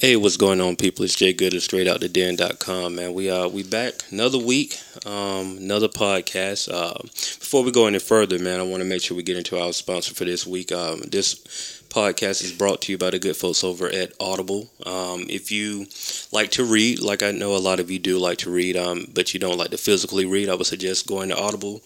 Hey, what's going on, people? It's Jay Good of StraightOutTheDen.com, man. We uh we back another week, um, another podcast. Uh, before we go any further, man, I want to make sure we get into our sponsor for this week. Um, this podcast is brought to you by the good folks over at Audible. Um, if you like to read, like I know a lot of you do like to read, um, but you don't like to physically read, I would suggest going to Audible.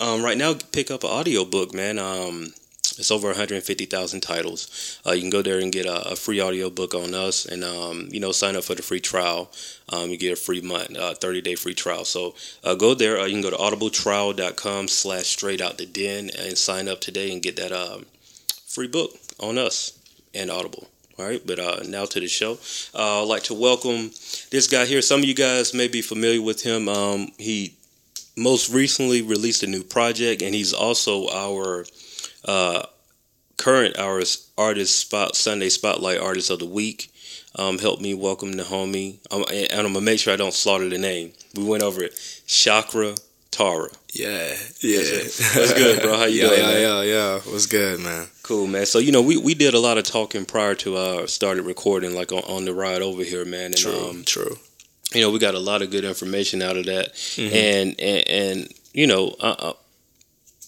Um, right now, pick up an audiobook, man. Um, it's over 150,000 titles. Uh, you can go there and get a, a free audiobook on us and, um, you know, sign up for the free trial. Um, you get a free month, uh, 30 day free trial. So uh, go there. Uh, you can go to audibletrial.com slash straight out the den and sign up today and get that um, free book on us and Audible. All right, but uh, now to the show. Uh, I'd like to welcome this guy here. Some of you guys may be familiar with him. Um, he most recently released a new project, and he's also our uh, current artist, artist spot Sunday Spotlight Artist of the Week. Um, help me welcome the homie, um, and, I'm gonna make sure I don't slaughter the name. We went over it. Chakkra Tara. Yeah, yeah. What's good, bro? How you yeah, doing? Yeah, man? yeah, yeah. What's good, man? Cool, man. So you know, we, we did a lot of talking prior to uh started recording, like on, on the ride over here, man. And True, um, true. you know, we got a lot of good information out of that, Mhm. and, and and you know, uh, uh,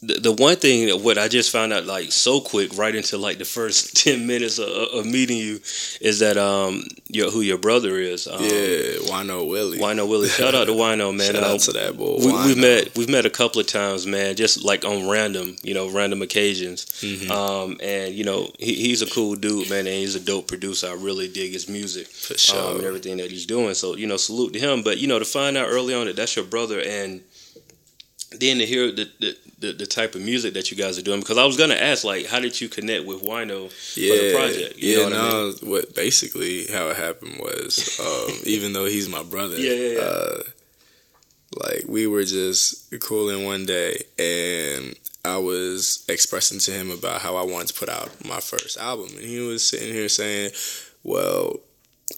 the the one thing that what I just found out like so quick, right into like the first ten minutes of, of meeting you, is that um your who your brother is. Um, yeah, Wino Willy. Wino Willy. Shout out to Wino, man. Shout Um, out to that boy. we, we've met we've met a couple of times, man. Just like on random, you know, random occasions. Mhm. Um, and you know, he, he's a cool dude, man, and he's a dope producer. I really dig his music for sure. um, and everything that he's doing. So you know, salute to him. But you know, to find out early on that that's your brother, and then to hear the the, the, the type of music that you guys are doing, because I was gonna ask, like, how did you connect with Wino? yeah, the project, you yeah. know what I no, what basically how it happened was, um, even though he's my brother, Yeah, yeah, yeah. Uh, like we were just cooling one day, and I was expressing to him about how I wanted to put out my first album, and he was sitting here saying, "Well."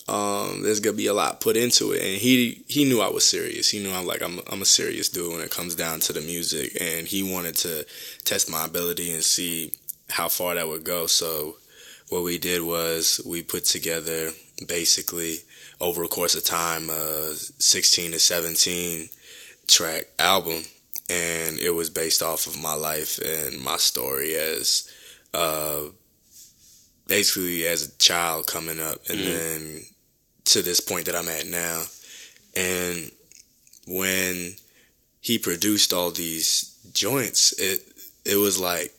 Um, there's gonna be a lot put into it, and he he knew I was serious. He knew I'm like I'm I'm a serious dude when it comes down to the music, and he wanted to test my ability and see how far that would go. So what we did was we put together basically over a course of time a 16 to 17 track album and it was based off of my life and my story as uh basically as a child coming up and Mhm. then to this point that I'm at now and when he produced all these joints it it was like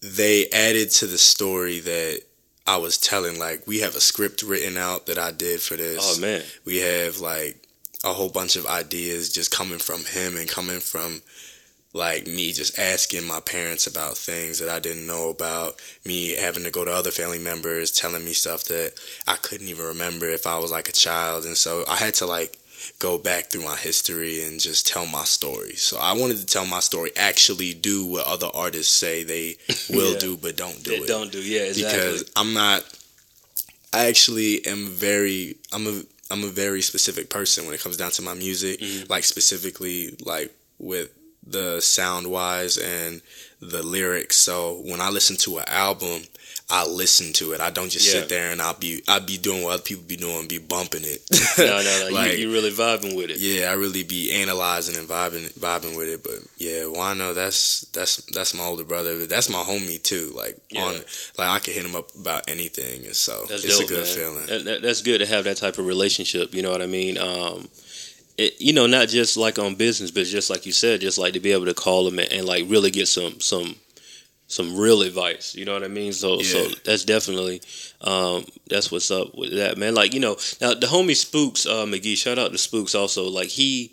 they added to the story that I was telling. Like we have a script written out that I did for this. Oh man, We have like a whole bunch of ideas just coming from him and coming from like me just asking my parents about things that I didn't know about, me having to go to other family members telling me stuff that I couldn't even remember if I was like a child. And so I had to like go back through my history and just tell my story. So I wanted to tell my story, actually do what other artists say they will Yeah. do but don't do They it don't do yeah exactly. because I'm not. I actually am very. I'm a. I'm a very specific person when it comes down to my music. Mhm. Like specifically, like with the sound wise and the lyrics. So when I listen to an album, I listen to it. I don't just Yeah. sit there and I'll be I'll be doing what other people be doing, be bumping it. no, no, no. like, you, you really vibing with it. yeah, I really be analyzing and vibing vibing with it. But yeah, Wino, that's that's that's my older brother. That's my homie too. Like Yeah. on like I can hit him up about anything, and so That's it's dope, a good man. feeling. That, that- that's good to have that type of relationship. You know what I mean? Um, it, you know, not just like on business, but just like you said, just like to be able to call them and, and like really get some some some real advice. You know what I mean? So so that's definitely um, that's what's up with that man. Like you know, now the homie Spooks uh, McGee, shout out to Spooks also. Like he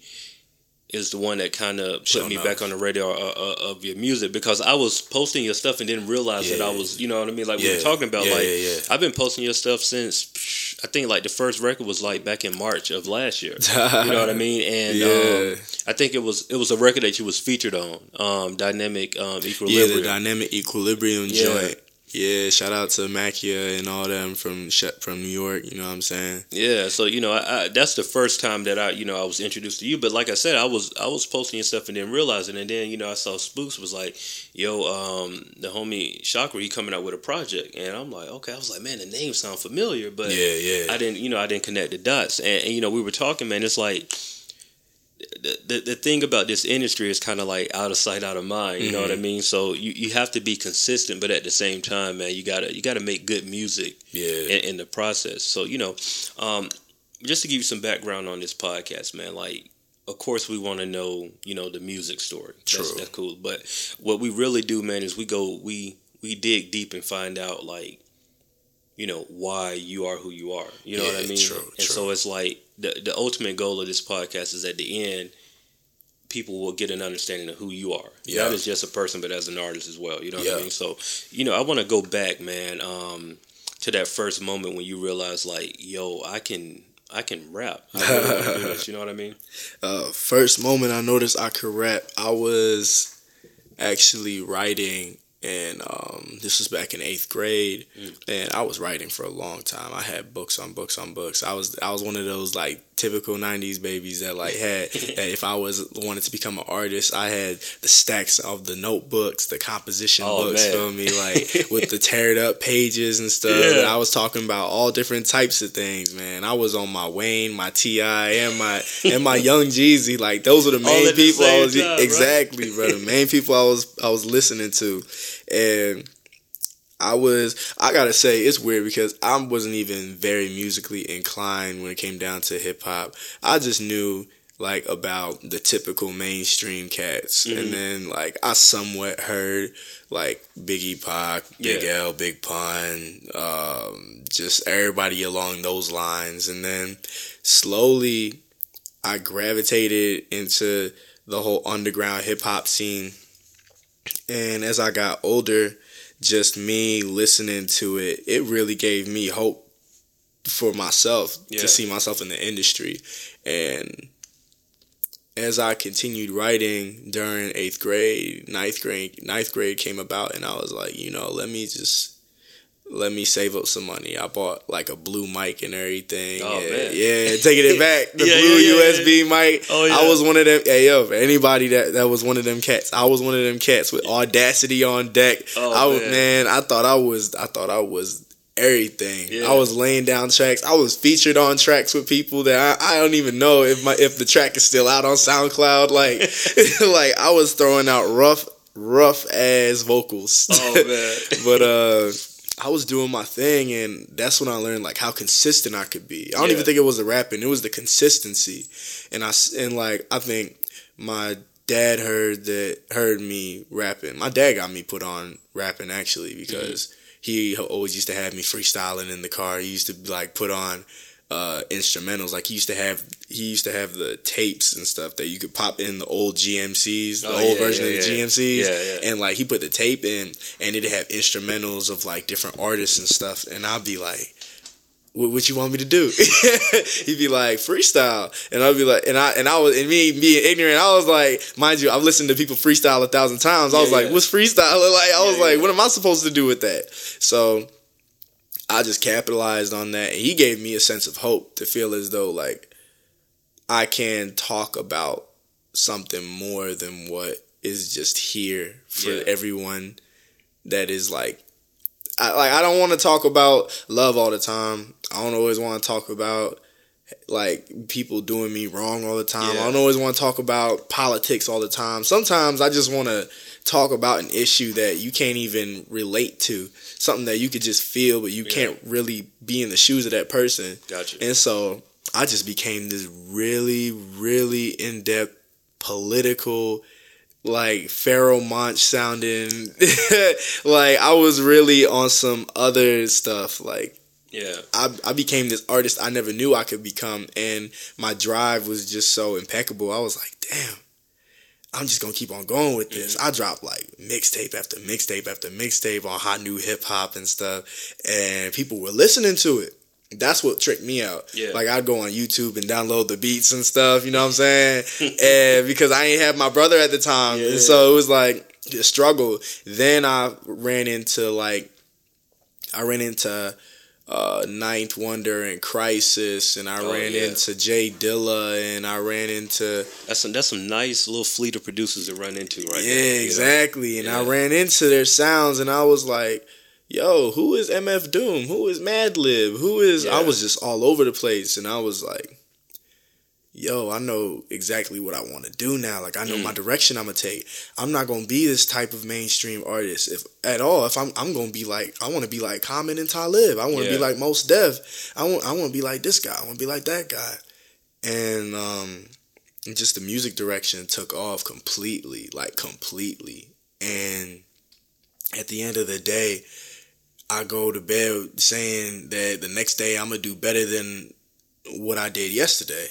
is the one that kind of put Sure me enough. back on the radar of your music because I was posting your stuff and didn't realize that I was, you know what I mean? Like we were talking about, Yeah, like yeah, yeah. I've been posting your stuff since psh, I think like the first record was like back in March of last year. You know what I mean? And yeah, um, I think it was it was a record that you was featured on, um, Dynamic um, yeah, Equilibrium. the dynamic equilibrium Yeah. joint. Yeah, shout out to Makia and all them from from New York. You know what I'm saying? Yeah. So you know, I, I, that's the first time that I, you know, I was introduced to you. But like I said, I was I was posting your stuff and then realizing, and then you know, I saw Spooks was like, "Yo, um, the homie Chakkra, he coming out with a project," and I'm like, okay. I was like, man, the name sound familiar, but yeah, yeah. I didn't, you know, I didn't connect the dots, and, and you know, we were talking, man. It's like the, the, thing about this industry is kind of like out of sight, out of mind. You mm-hmm. know what I mm-hmm. mean? So you, you have to be consistent, but at the same time, man, you gotta you gotta make good music. Yeah. In, in the process, so you know, um, just to give you some background on this podcast, man, like. Of course, we want to know, you know, the music story. True. That's, that's cool. But what we really do, man, is we go, we we dig deep and find out, like, you know, why you are who you are. You know yeah, what I mean? True, and true. so it's like the the ultimate goal of this podcast is at the end people will get an understanding of who you are. Yeah. Not as just a person, but as an artist as well. You know what yeah. I mean? So, you know, I want to go back, man, um, to that first moment when you realize, like, yo, I can, I can rap. I really this, you know what I mean? Uh, first moment I noticed I could rap, I was actually writing and um, this was back in eighth grade, mm. and I was writing for a long time. I had books on books on books. I was I was one of those like typical '90s babies that like had that if I was wanted to become an artist, I had the stacks of the notebooks, the composition oh, books. for me, like with the teared up pages and stuff. Yeah. And I was talking about all different types of things, man. I was on my Wayne, my T.I., and my and my Young Jeezy. Like those are the main people I was time, exactly, right? bro. The main people I was I was listening to and I was I gotta say it's weird because I wasn't even very musically inclined when it came down to hip hop. I just knew like about the typical mainstream cats, mm-hmm. and then like I somewhat heard like Biggie Pac, Big yeah. L, Big Pun, um, just everybody along those lines, and then slowly I gravitated into the whole underground hip hop scene and as I got older, just me listening to it, it really gave me hope for myself yeah. to see myself in the industry. And as I continued writing during eighth grade, ninth grade, ninth grade came about, and I was like, you know, let me just let me save up some money. I bought like a blue mic and everything. Oh, yeah, man. yeah, taking it back. The yeah, blue yeah, USB mic. Oh, yeah. I was one of them. Hey yo, anybody that that was one of them cats. I was one of them cats with audacity on deck. Oh, I was man. man. I thought I was. I thought I was everything. I was laying down tracks. I was featured on tracks with people that I, I don't even know if my if the track is still out on SoundCloud. Like like I was throwing out rough rough ass vocals. Oh man. but uh I was doing my thing, and that's when I learned like how consistent I could be. I don't yeah. even think it was the rapping; it was the consistency. And I and like I think my dad heard that heard me rapping. My dad got me put on rapping actually because mm-hmm. he always used to have me freestyling in the car. He used to like put on uh, instrumentals. Like he used to have he used to have the tapes and stuff that you could pop in the old GMCs, the oh, old yeah, version yeah, of the yeah. GMCs. Yeah, and like he put the tape in and it'd have instrumentals of like different artists and stuff. And I'd be like, what, what you want me to do? He'd be like freestyle, and I'd be like, and I and I was and me being ignorant, I was like, mind you, I've listened to people freestyle a thousand times. I was like, what's freestyle? Like I was like, what am I supposed to do with that? So I just capitalized on that. And he gave me a sense of hope to feel as though like I can talk about something more than what is just here for yeah. everyone that is like I like I don't want to talk about love all the time. I don't always want to talk about like people doing me wrong all the time. Yeah. I don't always want to talk about politics all the time. Sometimes I just want to talk about an issue that you can't even relate to, something that you could just feel, but you yeah. can't really be in the shoes of that person. Gotcha. And so I just became this really, really in depth political, like Pharoahe Monch sounding. like I was really on some other stuff. Like yeah, I I became this artist I never knew I could become, and my drive was just so impeccable. I was like, damn I'm just gonna keep on going with this. Mm-hmm. I dropped like mixtape after mixtape after mixtape on hot new hip hop and stuff, and people were listening to it. That's what tricked me out. Yeah. Like I'd go on YouTube and download the beats and stuff, you know what I'm saying? and because I ain't have my brother at the time. Yeah. And so it was like a struggle. Then I ran into like I ran into uh, Ninth Wonder and Khrysis, and I Oh, ran yeah. into J Dilla, and I ran into That's some that's some nice little fleet of producers to run into right yeah, there. you know? exactly. And I ran into their sounds, and I was like, "Yo, who is MF Doom? Who is Madlib? Who is?" I was just all over the place, and I was like, "Yo, I know exactly what I want to do now. Like, I know Mm. my direction I'm gonna take. I'm not gonna be this type of mainstream artist, if at all. If I'm, I'm gonna be like, I want to be like Common and Talib. I want to Yeah. be like Mos Def. I want, I want to be like this guy. I want to be like that guy." And um, just the music direction took off completely, like completely. And at the end of the day, I go to bed saying that the next day I'm gonna do better than what I did yesterday,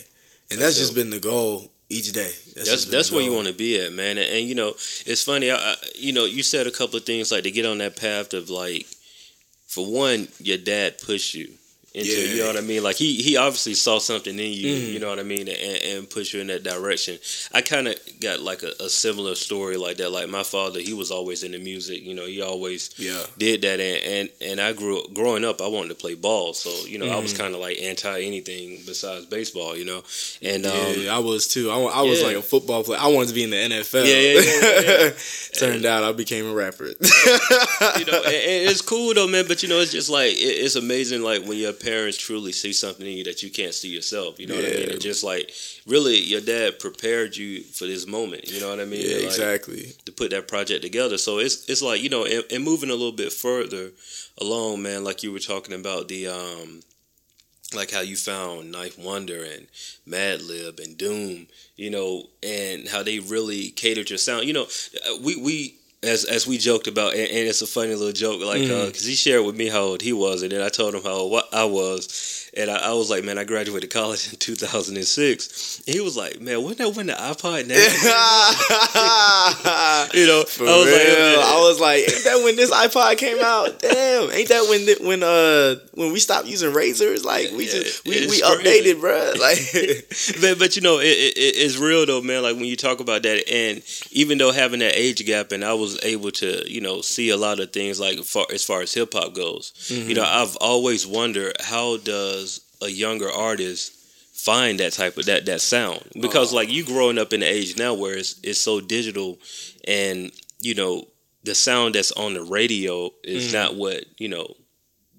and that's, That's just been the goal each day. That's just that's, where you want to be at, man. And, and, you know, it's funny. I, I, you know, you said a couple of things like to get on that path of like, for one, your dad pushed you into. You know what I mean? Like he he obviously saw something in you. Mhm. You know what I mean? And, and pushed you in that direction. I kind of got like a, a similar story like that. Like my father, he was always into music. You know, he always Yeah, did that and, and and I grew up, growing up I wanted to play ball so you know I was Mhm. kind of like anti anything besides baseball you know and um yeah, I was too. I, I was yeah. like a football player. I wanted to be in the NFL. Yeah, yeah, yeah, yeah. Turned out I became a rapper. you know, and, and it's cool though, man. But you know, it's just like it, it's amazing, like when your parents truly see something in you that you can't see yourself. You know what I mean? Yeah. And just like really, your dad prepared you for this moment. You know what I mean? yeah, Like, exactly. To put that project together, so it's it's like you know, and, and moving a little bit further along, man. Like you were talking about the um. Like how you found Ninth Wonder and Madlib and Doom, you know, and how they really catered your sound. You know, we we as as we joked about, and, and it's a funny little joke, like mm. uh, because he shared with me how old he was, and then I told him how old I was, and I, I was like, man, I graduated college in 2006. And he was like, man, wasn't that when the iPod? Now? you know, For I was real. like, man, I was like, ain't that when this iPod came out? Damn, ain't that when the, when uh when we stopped using razors? Like we just we, we updated, bro. Like but, but you know, it, it, it's real though, man. Like when you talk about that, and even though having that age gap, and I was able to, you know, see a lot of things like far, as far as hip hop goes. You know, I've always wondered how does a younger artist find that type of that that sound because Oh. like you growing up in the age now where it's it's so digital, and you know the sound that's on the radio is Mhm. not what you know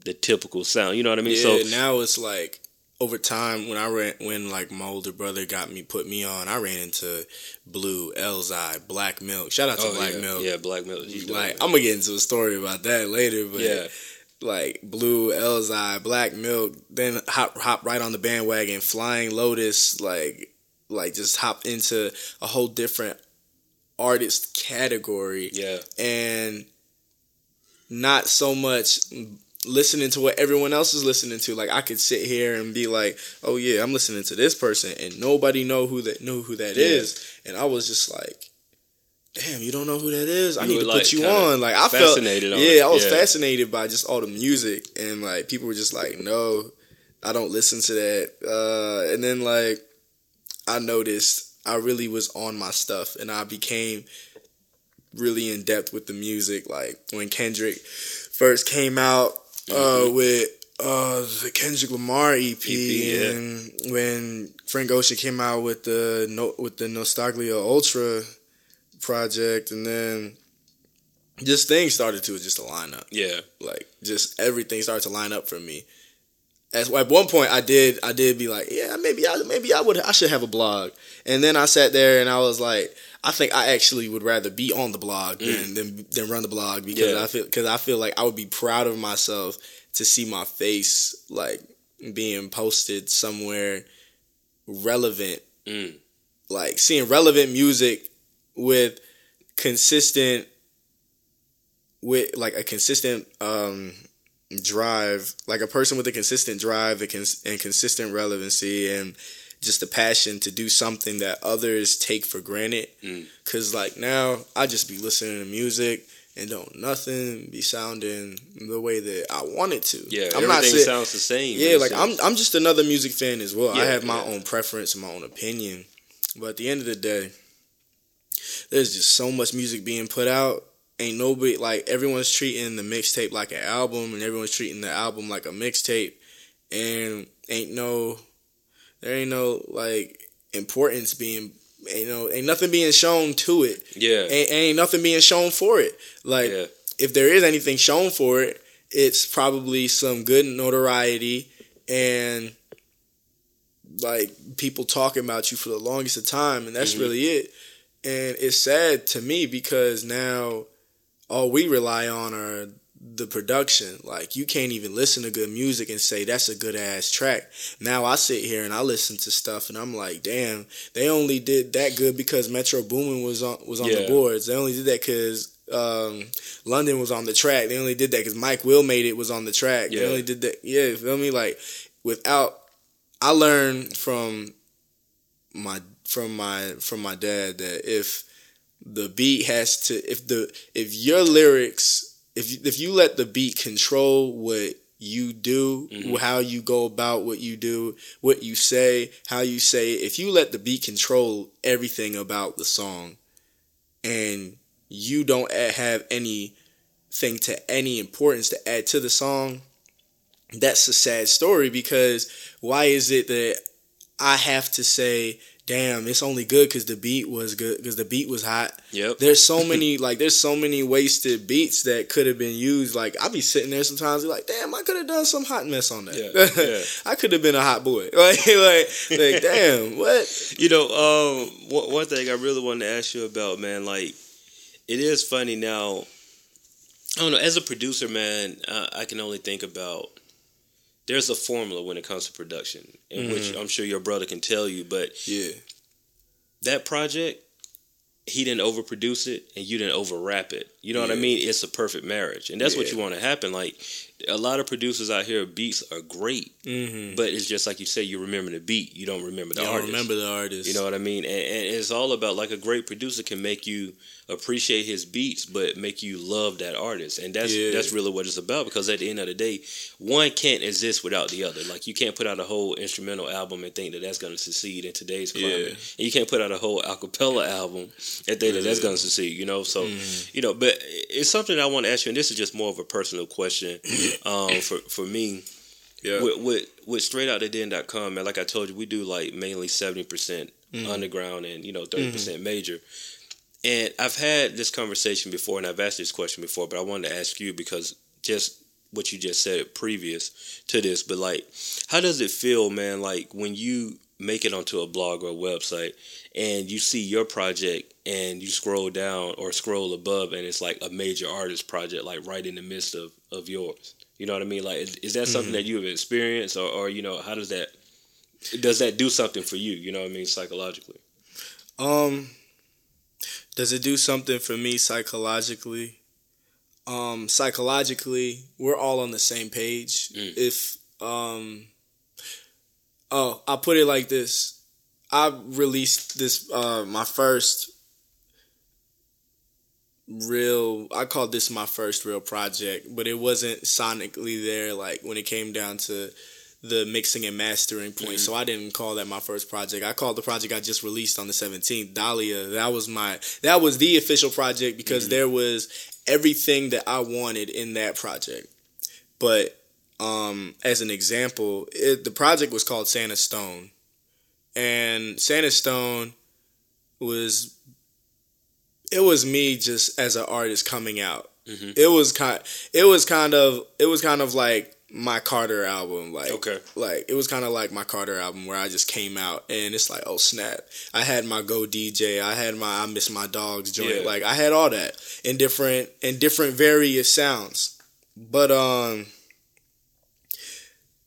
the typical sound. You know what I mean? yeah, so now it's like over time when I ran when like my older brother got me put me on, I ran into Blu, Elzhi, Black Milk. Shout out to Black Oh, yeah, Milk. yeah, Black Milk. Like. I'm gonna get into a story about that later, but yeah. Like Blu, Elzhi, Black Milk, then hop hop right on the bandwagon, Flying Lotus, like like just hop into a whole different artist category Yeah, and not so much listening to what everyone else is listening to. Like I could sit here and be like, "Oh yeah, I'm listening to this person," and nobody know who that know who that Yeah. is, and I was just like. Damn, you don't know who that is. I You need to like, put you on. Like I felt, yeah. I was Yeah. fascinated by just all the music, and like people were just like, "No, I don't listen to that." Uh, and then like I noticed I really was on my stuff, and I became really in depth with the music. Like when Kendrick first came out uh, Mhm. with uh, the Kendrick Lamar EP, EP, yeah. and when Frank Ocean came out with the no, with the Nostalgia Ultra project, and then just things started to just line up. yeah, Like just everything started to line up for me. As at one point, I did I did be like, yeah, maybe I maybe I would I should have a blog. And then I sat there and I was like, I think I actually would rather be on the blog than than, than run the blog because Yeah. I feel because I feel like I would be proud of myself to see my face like being posted somewhere relevant, Mm. like seeing relevant music with consistent with like a consistent um drive like a person with a consistent drive and, cons- and consistent relevancy and just the passion to do something that others take for granted Mm. cuz like now I just be listening to music and don't nothing be sounding the way that I want it to. yeah. I'm everything not sounds the same. yeah, a like I'm. I'm just another music fan as well. I have my yeah. own preference and my own opinion. But at the end of the day, there's just so much music being put out ain't nobody like everyone's treating the mixtape like an album, and everyone's treating the album like a mixtape, and ain't no, there ain't no like importance being. You know, ain't nothing being shown to it. Yeah. Ain't, ain't nothing being shown for it. Like, Yeah. if there is anything shown for it, it's probably some good notoriety and like people talking about you for the longest of time, and that's Mhm. really it. And it's sad to me because now all we rely on are the production. Like you can't even listen to good music and say that's a good ass track. Now I sit here and I listen to stuff and I'm like, damn, they only did that good because Metro Boomin was on was on the boards. They only did that because um, London was on the track. They only did that because Mike Will made it was on the track. They only did that. Yeah, you feel me? Like without, I learned from my from my from my dad that if the beat has to if the if your lyrics if if you let the beat control what you do Mhm. how you go about what you do what you say how you say it if you let the beat control everything about the song and you don't have anything to any importance to add to the song that's a sad story because why is it that I have to say, damn, it's only good because the beat was good because the beat was hot. Yep. There's so many like there's so many wasted beats that could have been used. Like I'll be sitting there sometimes be like, damn, I could have done some hot mess on that. Yeah, yeah. I could have been a hot boy. Like like like damn, what? You know, um, one, one thing I really wanted to ask you about, man, like, it is funny now. I don't know. As a producer, man, I, I can only think about. There's a formula when it comes to production, in which Mhm. I'm sure your brother can tell you. But Yeah. that project, he didn't overproduce it, and you didn't overwrap it. You know what I mean? It's a perfect marriage, and that's what you want to happen. Like a lot of producers out here, beats are great, Mm-hmm. but it's just like you say, you remember the beat, you don't remember the don't artist. remember the artist. You know what I mean? And, and it's all about like a great producer can make you appreciate his beats, but make you love that artist, and that's Yeah. that's really what it's about. Because at the end of the day, one can't exist without the other. Like you can't put out a whole instrumental album and think that that's going to succeed in today's climate, Yeah. and you can't put out a whole acapella album and think that that's going to succeed. You know, so Mhm. you know, but it's something I want to ask you, and this is just more of a personal question um, for for me Yeah. with, with with straight out the den.com man like i told you we do like mainly 70% Mhm. underground and you know 30% major and i've had this conversation before and i've asked this question before but i wanted to ask you because just what you just said previous to this but like how does it feel man like when you make it onto a blog or a website and you see your project and you scroll down or scroll above and it's like a major artist project like right in the midst of of yours you know what i mean like is, is that something Mhm. that you have experienced or, or you know how does that does that do something for you you know what i mean psychologically Um, does it do something for me psychologically? Um, psychologically, we're all on the same page. Mm. If um, oh, I'll put it like this: I released this uh my first real. I called this my first real project, but it wasn't sonically there. Like when it came down to the mixing and mastering point. Mhm. So I didn't call that my first project. I called the project I just released on the 17th, Dahlia. That was my that was the official project because Mhm. there was everything that I wanted in that project. But um as an example, it, the project was called Santa Stone. And Santa Stone was it was me just as an artist coming out. mm-hmm. It was kind it was kind of it was kind of like my Carter album like okay like it was kind of like my Carter album where I just came out and it's like oh snap I had my Go DJ I had my I Miss My Dogs joint Yeah. like I had all that in different in different various sounds but um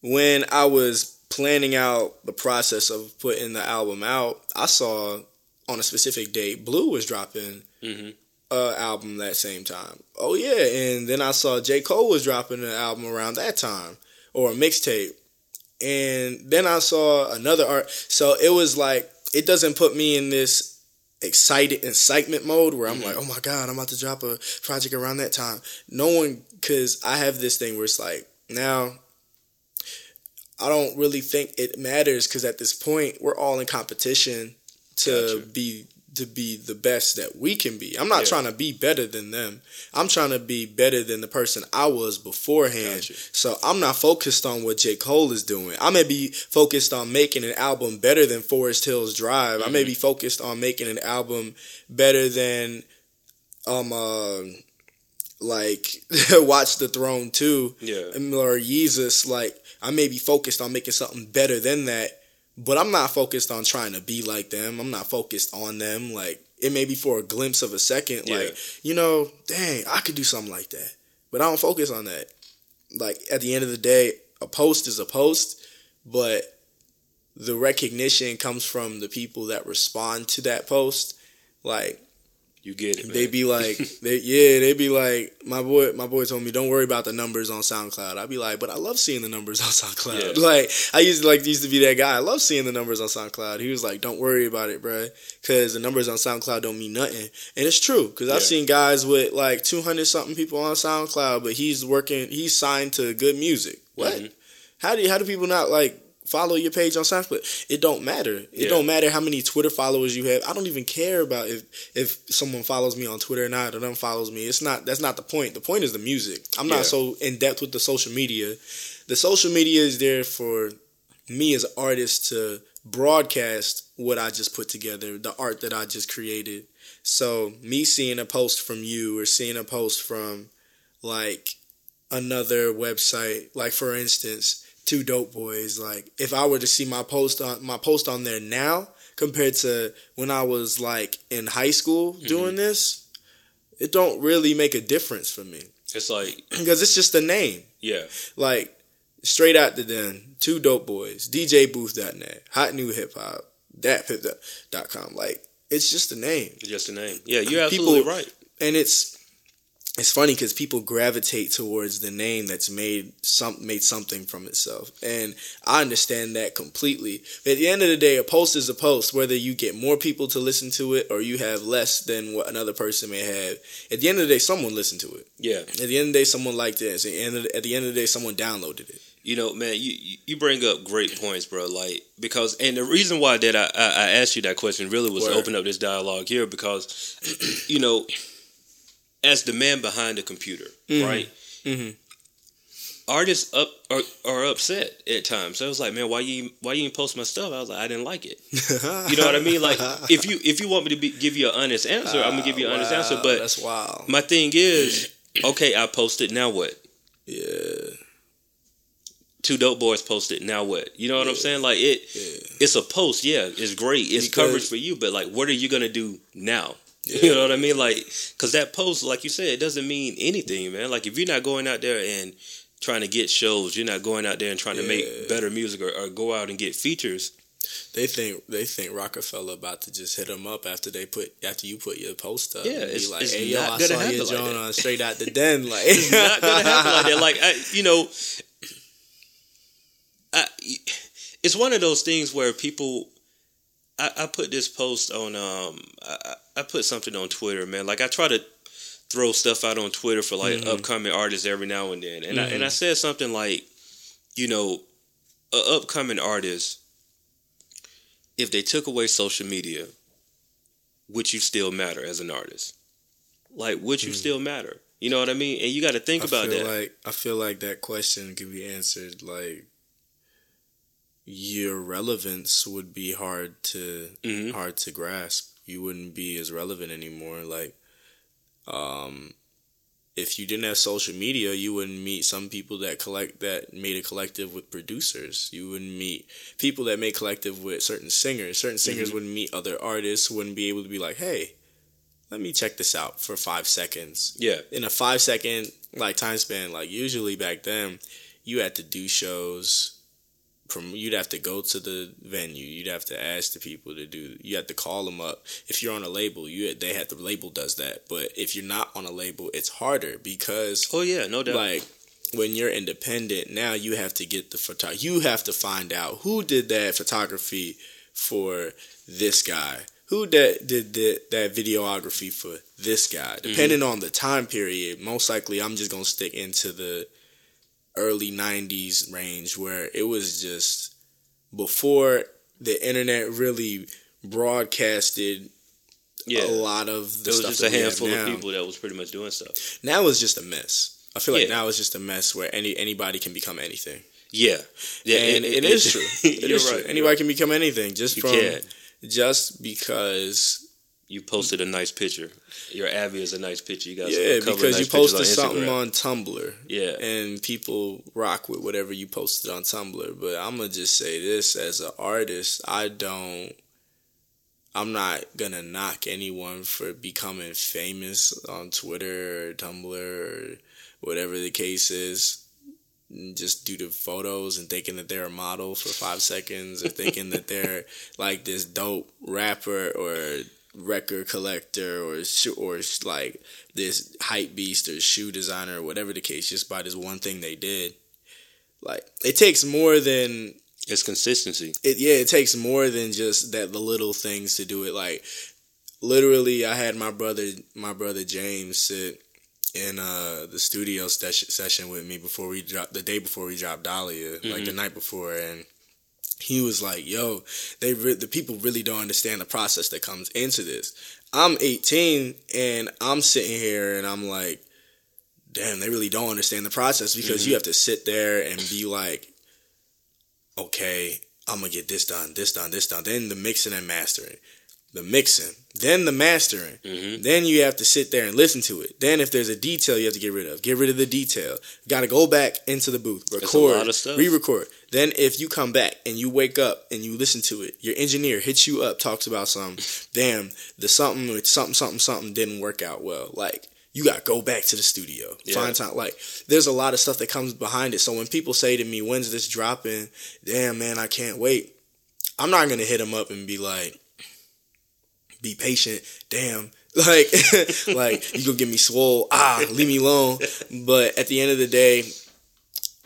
when I was planning out the process of putting the album out I saw on a specific date Blu was dropping mm-hmm. uh, album that same time. Oh yeah, and then I saw J Cole was dropping an album around that time or a mixtape, and then I saw another art. So it was like it doesn't put me in this excited excitement mode where I'm Mhm. like, oh my god, I'm about to drop a project around that time. No one, because I have this thing where it's like now. I don't really think it matters because at this point we're all in competition to Gotcha. be to be the best that we can be. I'm not Yeah. trying to be better than them. I'm trying to be better than the person I was beforehand. Gotcha. So I'm not focused on what J. Cole is doing. I may be focused on making an album better than Forest Hills Drive. I may Mm-hmm. be focused on making an album better than um uh, like Watch the Throne 2 Yeah. or Yeezus, like I may be focused on making something better than that, but I'm not focused on trying to be like them. I'm not focused on them. Like it may be for a glimpse of a second, Yeah. like you know, dang, I could do something like that, but I don't focus on that. Like at the end of the day, a post is a post, but the recognition comes from the people that respond to that post. Like You get it. Man. they be like, they, yeah, they be like, my boy, my boy told me, don't worry about the numbers on SoundCloud. I'd be like, but I love seeing the numbers on SoundCloud. Yeah. Like, I used to like used to be that guy. I love seeing the numbers on SoundCloud. He was like, don't worry about it, bruh, because the numbers on SoundCloud don't mean nothing. And it's true, because Yeah. I've seen guys with like two hundred something people on SoundCloud, but he's working, he's signed to good music. What? Mhm. How do how do people not like? Follow your page on SoundCloud. It don't matter. It Yeah. don't matter how many Twitter followers you have. I don't even care about if if someone follows me on Twitter or not or unfollows me. It's not that's not the point. The point is the music. I'm Yeah. not so in depth with the social media. The social media is there for me as an artist to broadcast what I just put together, the art that I just created. So me seeing a post from you or seeing a post from like another website, like for instance, two dope boys, like if I were to see my post on my post on there now compared to when I was like in high school mm-hmm. doing this, it don't really make a difference for me It's like, because it's just a name. yeah, Like straight out the den, two dope boys, DJBooth.net, hot new hip hop, thathip.com. Like it's just a name, just a name. Yeah, you're People- absolutely right. and it's it's funny because people gravitate towards the name that's made some made something from itself, and I understand that completely. At the end of the day, a post is a post, whether you get more people to listen to it or you have less than what another person may have. At the end of the day, someone listened to it. Yeah. At the end of the day, someone liked it. At the end of the day, someone downloaded it. You know, man, you you- bring up great points, bro. Like because, and the reason why that I, I, I asked you that question really was to open up this dialogue here because, you know, as the man behind the computer, Mhm. right? Mhm. Artists up are, are upset at times. So I was like, man, why you why you didn't post my stuff? I was like, I didn't like it. You know what I mean? Like if you if you want me to be, give you an honest answer, I'm gonna give you an honest answer. But that's wild. my thing is, okay, I posted. Now what? Yeah, two dope boys posted. Now what? You know what I'm saying? Like it, yeah. it's a post. Yeah, it's great. It's Because- coverage for you. But like, what are you gonna do now? Yeah. You know what I mean? Like, cause that post, like you said, it doesn't mean anything, man. Like if you're not going out there and trying to get shows, you're not going out there and trying to make better music or, or go out and get features. They think they think Rockefeller about to just hit them up after they put after you put your post up. Yeah, it's- like, it's hey yo, I saw your like John on straight out the den. Like It's not gonna happen like that. Like I, you know, I, it's one of those things where people. I, I put this post on. Um, I, I put something on Twitter, man. Like I try to throw stuff out on Twitter for like Mhm. upcoming artists every now and then, and I, and I Mhm. said something like, you know, a upcoming artist, if they took away social media, would you still matter as an artist? Like, would you Mhm. still matter? You know what I mean? And you got to think I about that. like I feel like that question can be answered like your relevance would be hard to Mhm. hard to grasp. You wouldn't be as relevant anymore. Like, um, if you didn't have social media, you wouldn't meet some people that collect that made a collective with producers. You wouldn't meet people that made collective with certain singers. Certain singers Mhm. wouldn't meet other artists. Wouldn't be able to be like, hey, let me check this out for five seconds Yeah. in a five second like time span, like usually back then, you had to do shows. From you'd have to go to the venue. You'd have to ask the people to do. You have to call them up. If you're on a label, you they have the label does that. But if you're not on a label, it's harder because Oh yeah, no doubt. like when you're independent now you have to get the photo you have to find out who did that photography for this guy who that did the, that videography for this guy mm-hmm. depending on the time period most likely i'm just gonna stick into the early 90s range where it was just before the internet really broadcasted Yeah. a lot of the There was stuff just a handful of people that was pretty much doing stuff. Now it's just a mess. I feel like Yeah. now it's just a mess where any anybody can become anything. Yeah, yeah, and it is true. It You're is right. true. Anybody right. can become anything just You from can. just because You posted a nice picture. Your Avi is a nice picture. You got yeah because nice you posted something on Tumblr Yeah, and people rock with whatever you posted on Tumblr. But I'm gonna just say this as an artist, I don't. I'm not gonna knock anyone for becoming famous on Twitter or Tumblr or whatever the case is. Just due to photos and thinking that they're a model for five seconds, or thinking that they're like this dope rapper or record collector or or like this hype beast or shoe designer or whatever the case, just by this one thing they did. Like it takes more than it's consistency. it. Yeah, it takes more than just that the little things to do it. Like literally, I had my brother, my brother James, sit in uh the studio session session with me before we dropped the day before we dropped Dahlia, like the night before, and he was like, "Yo, they re- the people really don't understand the process that comes into this." I'm 18 and I'm sitting here and I'm like, "Damn, they really don't understand the process because you mm-hmm. have to sit there and be like, okay, I'm gonna get this done, this done, this done. Then the mixing and mastering, the mixing, then the mastering. Mhm. Then you have to sit there and listen to it. Then if there's a detail you have to get rid of, get rid of the detail. Got to go back into the booth, record, lot of stuff. re-record. Then if you come back and you wake up and you listen to it, your engineer hits you up, talks about something. Damn, the something with something something something didn't work out well. Like you got to go back to the studio, Yeah. find time. Like there's a lot of stuff that comes behind it. So when people say to me, "When's this dropping?" Damn, man, I can't wait. I'm not gonna hit them up and be like, "Be patient." Damn, like, like you gonna get me swole? Ah, leave me alone. But at the end of the day,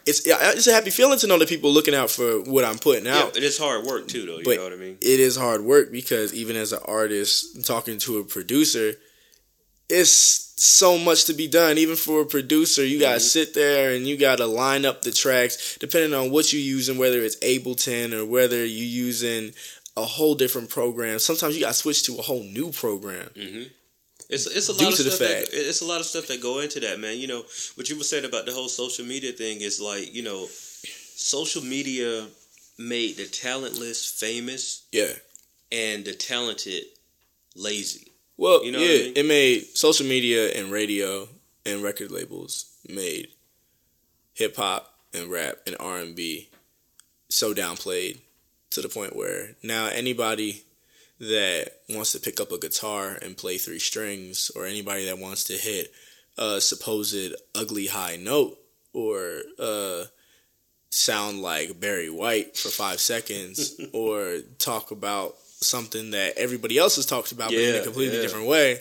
it's it's a happy feeling to know that people are looking out for what I'm putting Yeah, out. it is hard work too, though. You But know what I mean? It is hard work because even as an artist talking to a producer, it's so much to be done. Even for a producer, you gotta sit there and you gotta line up the tracks depending on what you're using, whether it's Ableton or whether you're using a whole different program. Sometimes you gotta switch to a whole new program. Mm-hmm. It's it's a lot of to stuff. That, it's a lot of stuff that go into that, man. You know what you were saying about the whole social media thing is like you know, social media made the talentless famous Yeah. and the talented lazy. Well, You know yeah, I mean? it made social media and radio and record labels made hip hop and rap and R and B so downplayed to the point where now anybody that wants to pick up a guitar and play three strings, or anybody that wants to hit a supposed ugly high note or uh, sound like Barry White for five seconds, or talk about something that everybody else has talked about but in a completely yeah. different way,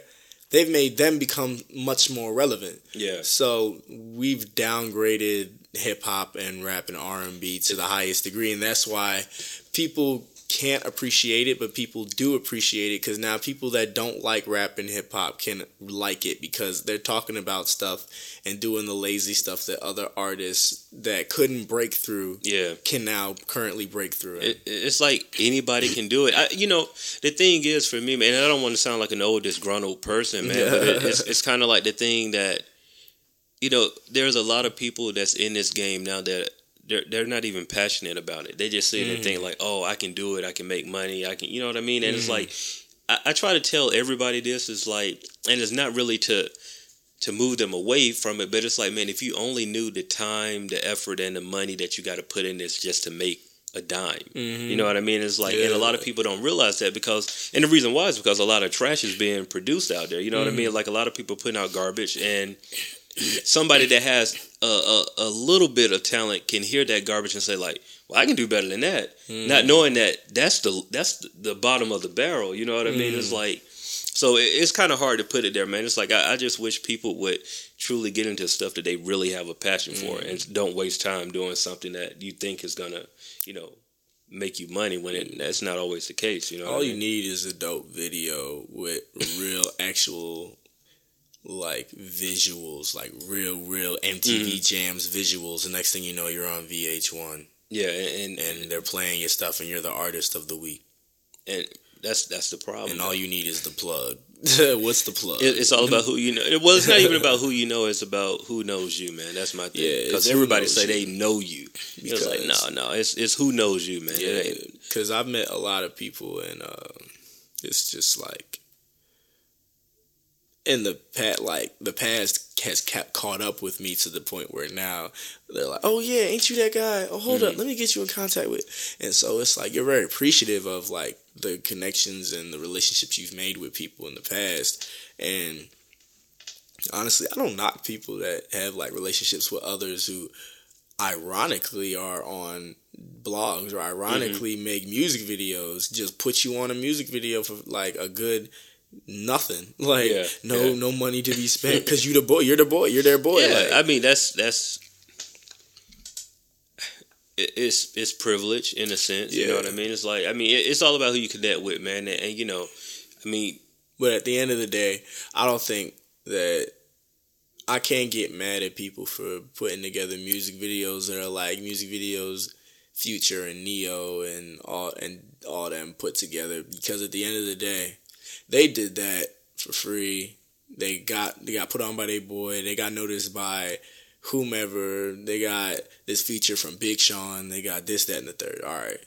they've made them become much more relevant. Yeah, So we've downgraded hip hop and rap and R and B to the highest degree, and that's why people can't appreciate it, but people do appreciate it because now people that don't like rap and hip hop can like it because they're talking about stuff and doing the lazy stuff that other artists that couldn't break through yeah. can now currently break through it. It, it's like anybody can do it. I, you know, the thing is for me, man. I don't want to sound like an old disgruntled person, man. But it, it's it's kind of like the thing that, you know, there's a lot of people that's in this game now that they're they're not even passionate about it. They just sit and think mm. like, oh, I can do it. I can make money. I can, you know what I mean? And it's mm. like, I, I try to tell everybody this is like, and it's not really to to move them away from it, but it's like, man, if you only knew the time, the effort, and the money that you got to put in this just to make a dime. You know mm-hmm. what I mean? It's like, and a lot of people don't realize that because, and the reason why is because a lot of trash is being produced out there. You know what I mean? Mm. Like a lot of people putting out garbage, and somebody that has a, a, a little bit of talent can hear that garbage and say, like, well, I can do better than that, not mm. knowing that that's the that's the bottom of the barrel. You know what I mean? It's mm. like. So it- it's kind of hard to put it there, man. It's like I, I just wish people would truly get into stuff that they really have a passion for, mm. and don't waste time doing something that you think is gonna, you know, make you money when it that's not always the case. You know, All I you need is a dope video with real, actual, like visuals, like real, real MTV Mm. jams visuals. The next thing you know, you're on VH1 yeah, and, and and they're playing your stuff, and you're the artist of the week. and that's that's the problem. and all you need is the plug. What's the plug? It, it's all about who you know. Well, it's not even about who you know. It's about who knows you, man. That's my thing. Yeah, because everybody say you. they know you. It's like no, Because- no. It's it's who knows you, man. Yeah, because I've met a lot of people, and uh, it's just like in the past, like the past has kept caught up with me to the point where now they're like, "Oh yeah, ain't you that guy? Oh hold up, mm-hmm. let me get you in contact with." And so it's like you're very appreciative of like the connections and the relationships you've made with people in the past, and honestly, I don't knock people that have like relationships with others who ironically are on blogs or mm-hmm. ironically make music videos just put you on a music video for like a good nothing like Yeah, no yeah. no money to be spent because you the boy you're the boy you're their boy yeah, like, I mean that's that's it's it's privilege in a sense. You know what I mean? It's like I mean it's all about who you connect with, man. And, and you know, I mean, But at the end of the day, I don't think that I can't get mad at people for putting together music videos that are like music videos Future and Neo and all and all them put together because at the end of the day, they did that for free. They got they got put on by their boy. They got noticed by whomever. They got this feature from Big Sean. They got this, that, and the third. All right,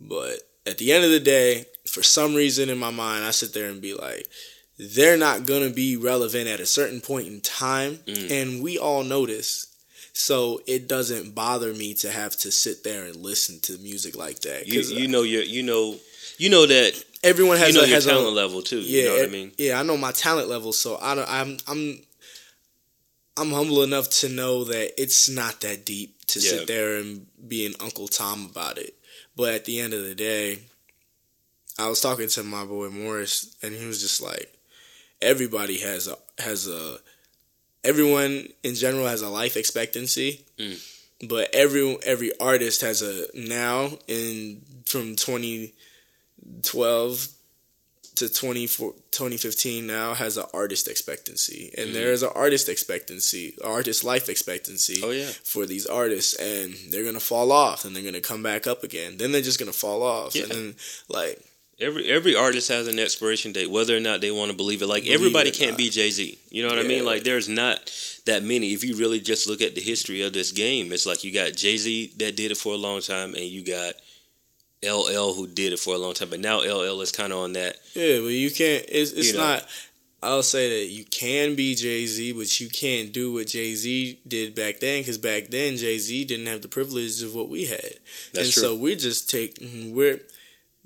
but at the end of the day, for some reason in my mind, I sit there and be like, they're not gonna be relevant at a certain point in time, Mm. and we all know this. So it doesn't bother me to have to sit there and listen to music like that. you you know your you know you know that everyone has you know a, your has a talent level too. yeah, you know what I mean? yeah, I know my talent level, so I don't, I'm I'm I'm humble enough to know that it's not that deep to Yeah. sit there and be an Uncle Tom about it. But at the end of the day, I was talking to my boy Morris, and he was just like, everybody has a has a everyone in general has a life expectancy. Mm. But every every artist has a now in from 2012 to 24 2015 now has an artist expectancy and mm. there is an artist expectancy artist life expectancy Oh yeah. for these artists and they're gonna fall off and they're gonna come back up again then they're just gonna fall off Yeah. and then like Every every artist has an expiration date, whether or not they want to believe it. Like Believe everybody it can't not. be Jay Z. You know what I mean? Like there's not that many. If you really just look at the history of this game, it's like you got Jay Z that did it for a long time, and you got LL who did it for a long time. But now LL is kind of on that. yeah but you can't it's, it's You know. not I'll say that you can be Jay Z, but you can't do what Jay Z did back then because back then Jay Z didn't have the privilege of what we had. That's and true. so we just take we're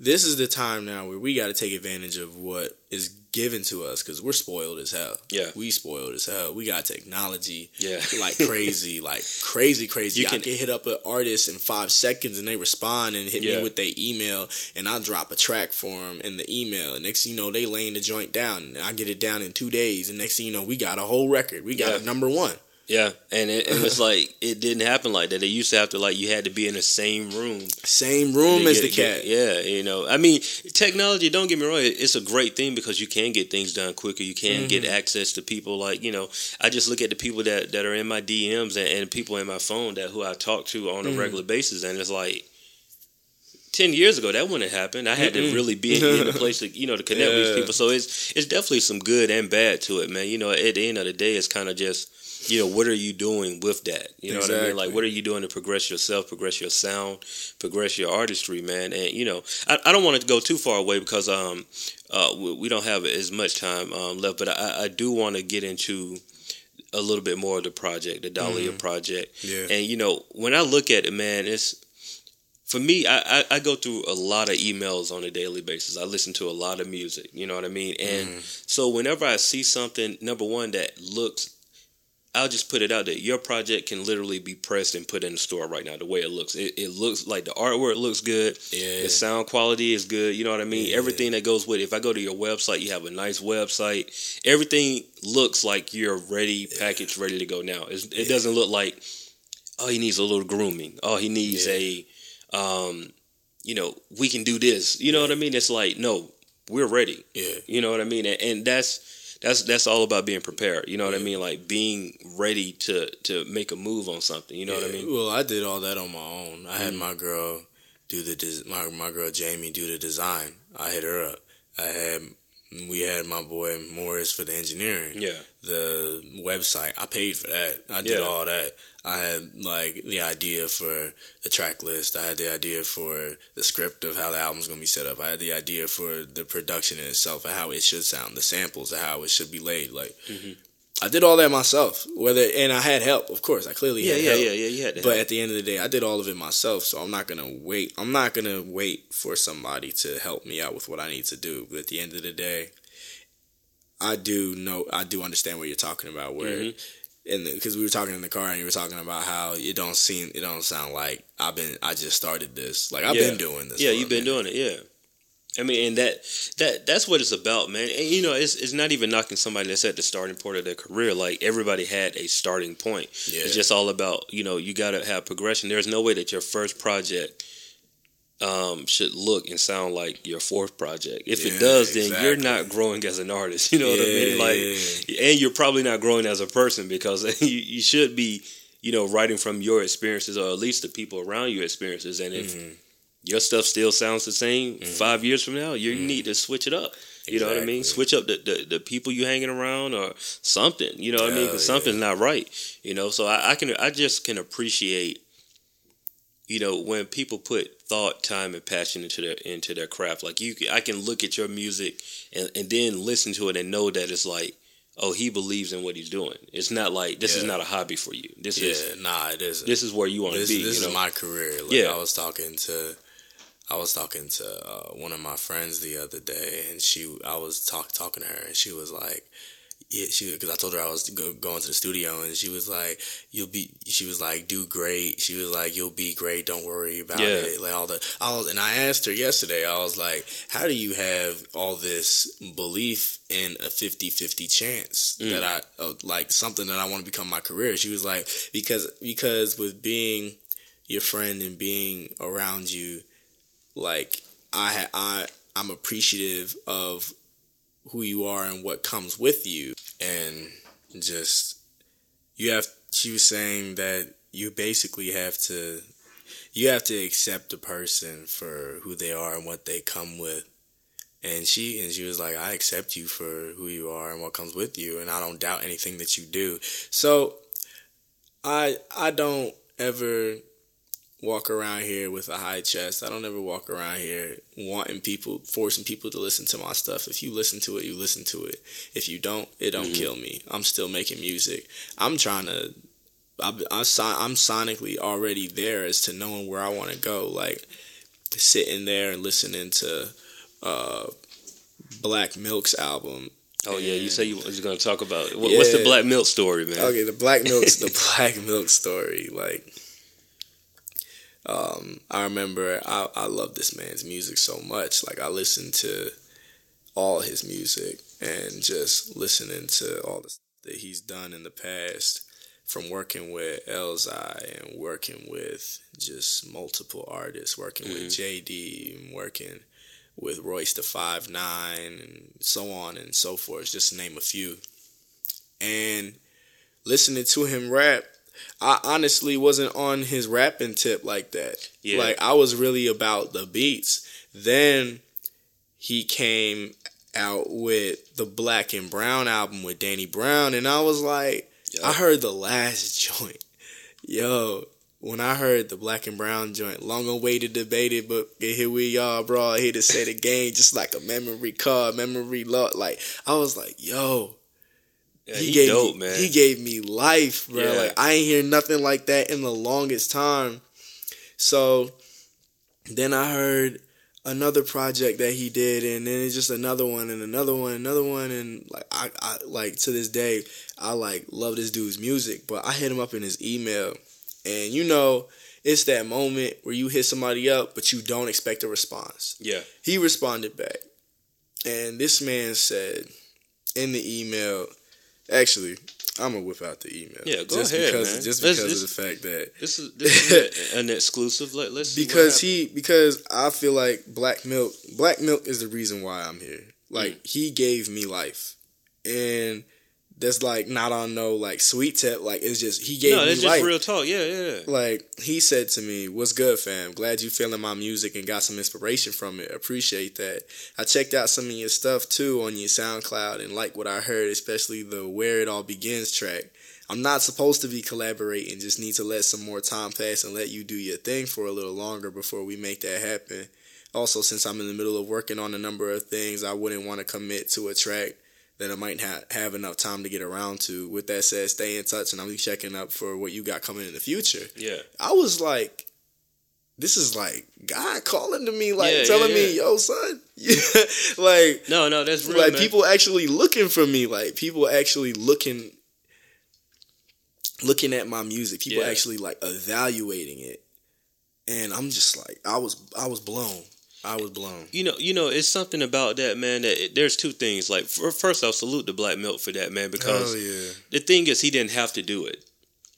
this is the time now where we got to take advantage of what is given to us because we're spoiled as hell. Yeah. we spoiled as hell. We got technology Yeah. like crazy, like crazy, crazy. You I can- can hit up an artist in five seconds and they respond and hit Yeah. me with their email and I drop a track for them in the email. And next thing you know, they laying the joint down and I get it down in two days. And next thing you know, we got a whole record. We got Yeah. a number one. Yeah, and it, and it's like it didn't happen like that. They used to have to like you had to be in the same room Same room as get- the cat. get- yeah, you know. I mean, technology. Don't get me wrong; it's a great thing because you can get things done quicker. You can get Mm-hmm. access to people. Like you know, I just look at the people that that are in my DMs and, and people in my phone that who I talk to on a Mm-hmm. regular basis, and it's like. Ten years ago, that wouldn't have happened. I had to Mm-mm. really be in, in a place to, you know, to connect with these people. So it's it's definitely some good and bad to it, man. You know, at the end of the day, it's kind of just, you know, what are you doing with that? You know what I mean? Like, what are you doing to progress yourself, progress your sound, progress your artistry, man? And you know, I, I don't want to go too far away because um, uh, we, we don't have as much time um, left, but I, I do want to get into a little bit more of the project, the Dahlia project. Yeah. And you know, when I look at it, man, it's for me. I, I, I go through a lot of emails on a daily basis. I listen to a lot of music. You know what I mean? And so whenever I see something, number one that looks, I'll just put it out that Your project can literally be pressed and put in the store right now. The way it looks, it, it looks like the artwork looks good. Yeah. The sound quality is good. You know what I mean? Yeah. Everything that goes with it. If I go to your website, you have a nice website. Everything looks like you're ready, packaged, ready to go now. It's, it doesn't look like, oh, he needs a little grooming. Oh, he needs Yeah. a, um, you know, we can do this. You know what I mean? It's like, no, we're ready. Yeah. You know what I mean? And, and that's that's that's all about being prepared. You know what I mean? Like being ready to to make a move on something. You know what I mean? Well, I did all that on my own. I had Mm. my girl do the des- my my girl Jamie do the design, I hit her up. I had we had my boy Morris for the engineering. Yeah. The website, I paid for that. I did Yeah. all that. I had like the idea for the track list. I had the idea for the script of how the album's gonna be set up. I had the idea for the production in itself and how it should sound, the samples, and how it should be laid. Like Mhm. I did all that myself. Whether and I had help, of course. I clearly Yeah, had yeah, help. yeah, yeah. Had to. But at the end of the day, I did all of it myself, so I'm not gonna wait. I'm not gonna wait for somebody to help me out with what I need to do. But at the end of the day, I do know, I do understand what you're talking about. Where, Mhm. and because we were talking in the car, and you were talking about how it don't seem, it don't sound like I've been, I just started this. Like I've Yeah. been doing this. yeah, you've been minute. doing it. Yeah. I mean, and that that that's what it's about, man. And you know, it's it's not even knocking somebody that's at the starting point of their career. Like everybody had a starting point. Yeah. It's just all about you know you got to have progression. There's no way that your first project um, should look and sound like your fourth project. If Yeah, it does, then you're not growing as an artist. You know what I mean? Like, yeah. and you're probably not growing as a person because you, you should be, you know, writing from your experiences or at least the people around your experiences. And if Mhm. Your stuff still sounds the same mm-hmm. five years from now, you mm-hmm. need to switch it up. You know what I mean? Switch up the, the, the people you hanging around or something. You know what I mean? Hell 'Cause yeah. something's not right. You know, so I, I can I just can appreciate. You know when people put thought, time, and passion into their into their craft. Like you, I can look at your music and, and then listen to it and know that it's like, oh, he believes in what he's doing. It's not like this is not a hobby for you. This Yeah, is nah, it isn't. this is where you want to be. this you know? is my career. Like, Yeah. I was talking to, I was talking to uh, one of my friends the other day, and she, I was talk, talking to her, and she was like, yeah, she, because I told her I was go, going to the studio, and she was like, "You'll be," she was like, "Do great." She was like, "You'll be great. Don't worry about Yeah. it." Like all the, I was, and I asked her yesterday. I was like, "How do you have all this belief in a 50-50 chance Mm. that I uh, like something that I want to become my career?" She was like, "Because because with being your friend and being around you, like I I I'm appreciative of who you are and what comes with you, and just you have." She was saying that you basically have to you have to accept a person for who they are and what they come with. And she and she was like, I accept you for who you are and what comes with you, and I don't doubt anything that you do. So I I don't ever walk around here with a high chest. I don't ever walk around here wanting people, forcing people to listen to my stuff. If you listen to it, you listen to it. If you don't, it don't Mhm. kill me. I'm still making music. I'm trying to. I, I, son- I'm sonically already there as to knowing where I want to go. Like sitting there and listening to uh, Black Milk's album. Oh yeah, you say you was going to talk about what, what's the Black Milk story, man? Okay, the Black Milk's the Black Milk story. Like, um, I remember I I love this man's music so much. Like, I listened to all his music and just listening to all the that he's done in the past, from working with Elzhi and working with just multiple artists, working with JD and working with Royce the Five Nine and so on and so forth, just to name a few. And listening to him rap, I honestly wasn't on his rapping tip like that. Yeah. Like I was really about the beats. Then he came out with the Black and Brown album with Danny Brown, and I was like, I heard the last joint. Yo, when I heard the Black and Brown joint, long awaited, debated, but here we are, bro. Here to say the game, just like a memory card, memory lock. Like I was like, yo, Yeah, he, he, gave dope, me, man. he gave me life, bro. Yeah. Like I ain't hear nothing like that in the longest time. So then I heard another project that he did, and then it's just another one and another one, another one, and like I, I like to this day, I like love this dude's music. But I hit him up in his email, and you know, it's that moment where you hit somebody up, but you don't expect a response. yeah, He responded back, and this man said in the email, actually, I'm gonna whip out the email. Yeah, go just ahead, because, man. Just because this- of the fact that this is this is an exclusive. Let, let's see because he because I feel like Black Milk Black Milk is the reason why I'm here. Like he gave me life, and that's like not on no like sweet tip. Like it's just he gave no, me it's just life. real talk. Yeah, yeah, yeah. Like he said to me, "What's good, fam? Glad you feeling my music and got some inspiration from it. Appreciate that. I checked out some of your stuff too on your SoundCloud and like what I heard, especially the Where It All Begins track. I'm not supposed to be collaborating. Just need to let some more time pass and let you do your thing for a little longer before we make that happen. Also, since I'm in the middle of working on a number of things, I wouldn't want to commit to a track." That I might ha- have enough time to get around to. With that said, stay in touch and I'll be checking up for what you got coming in the future. Yeah. I was like, this is like God calling to me, like Yeah, telling yeah, me, yo, son. Yeah. like, No, no, that's real. like man. people actually looking for me. Like people actually looking looking at my music. People Yeah. actually like evaluating it. And I'm just like, I was I was blown. I was blown. You know, you know, it's something about that man. That it, there's two things. Like, for, first, I'll salute the Black Milk for that man because oh yeah. the thing is, he didn't have to do it.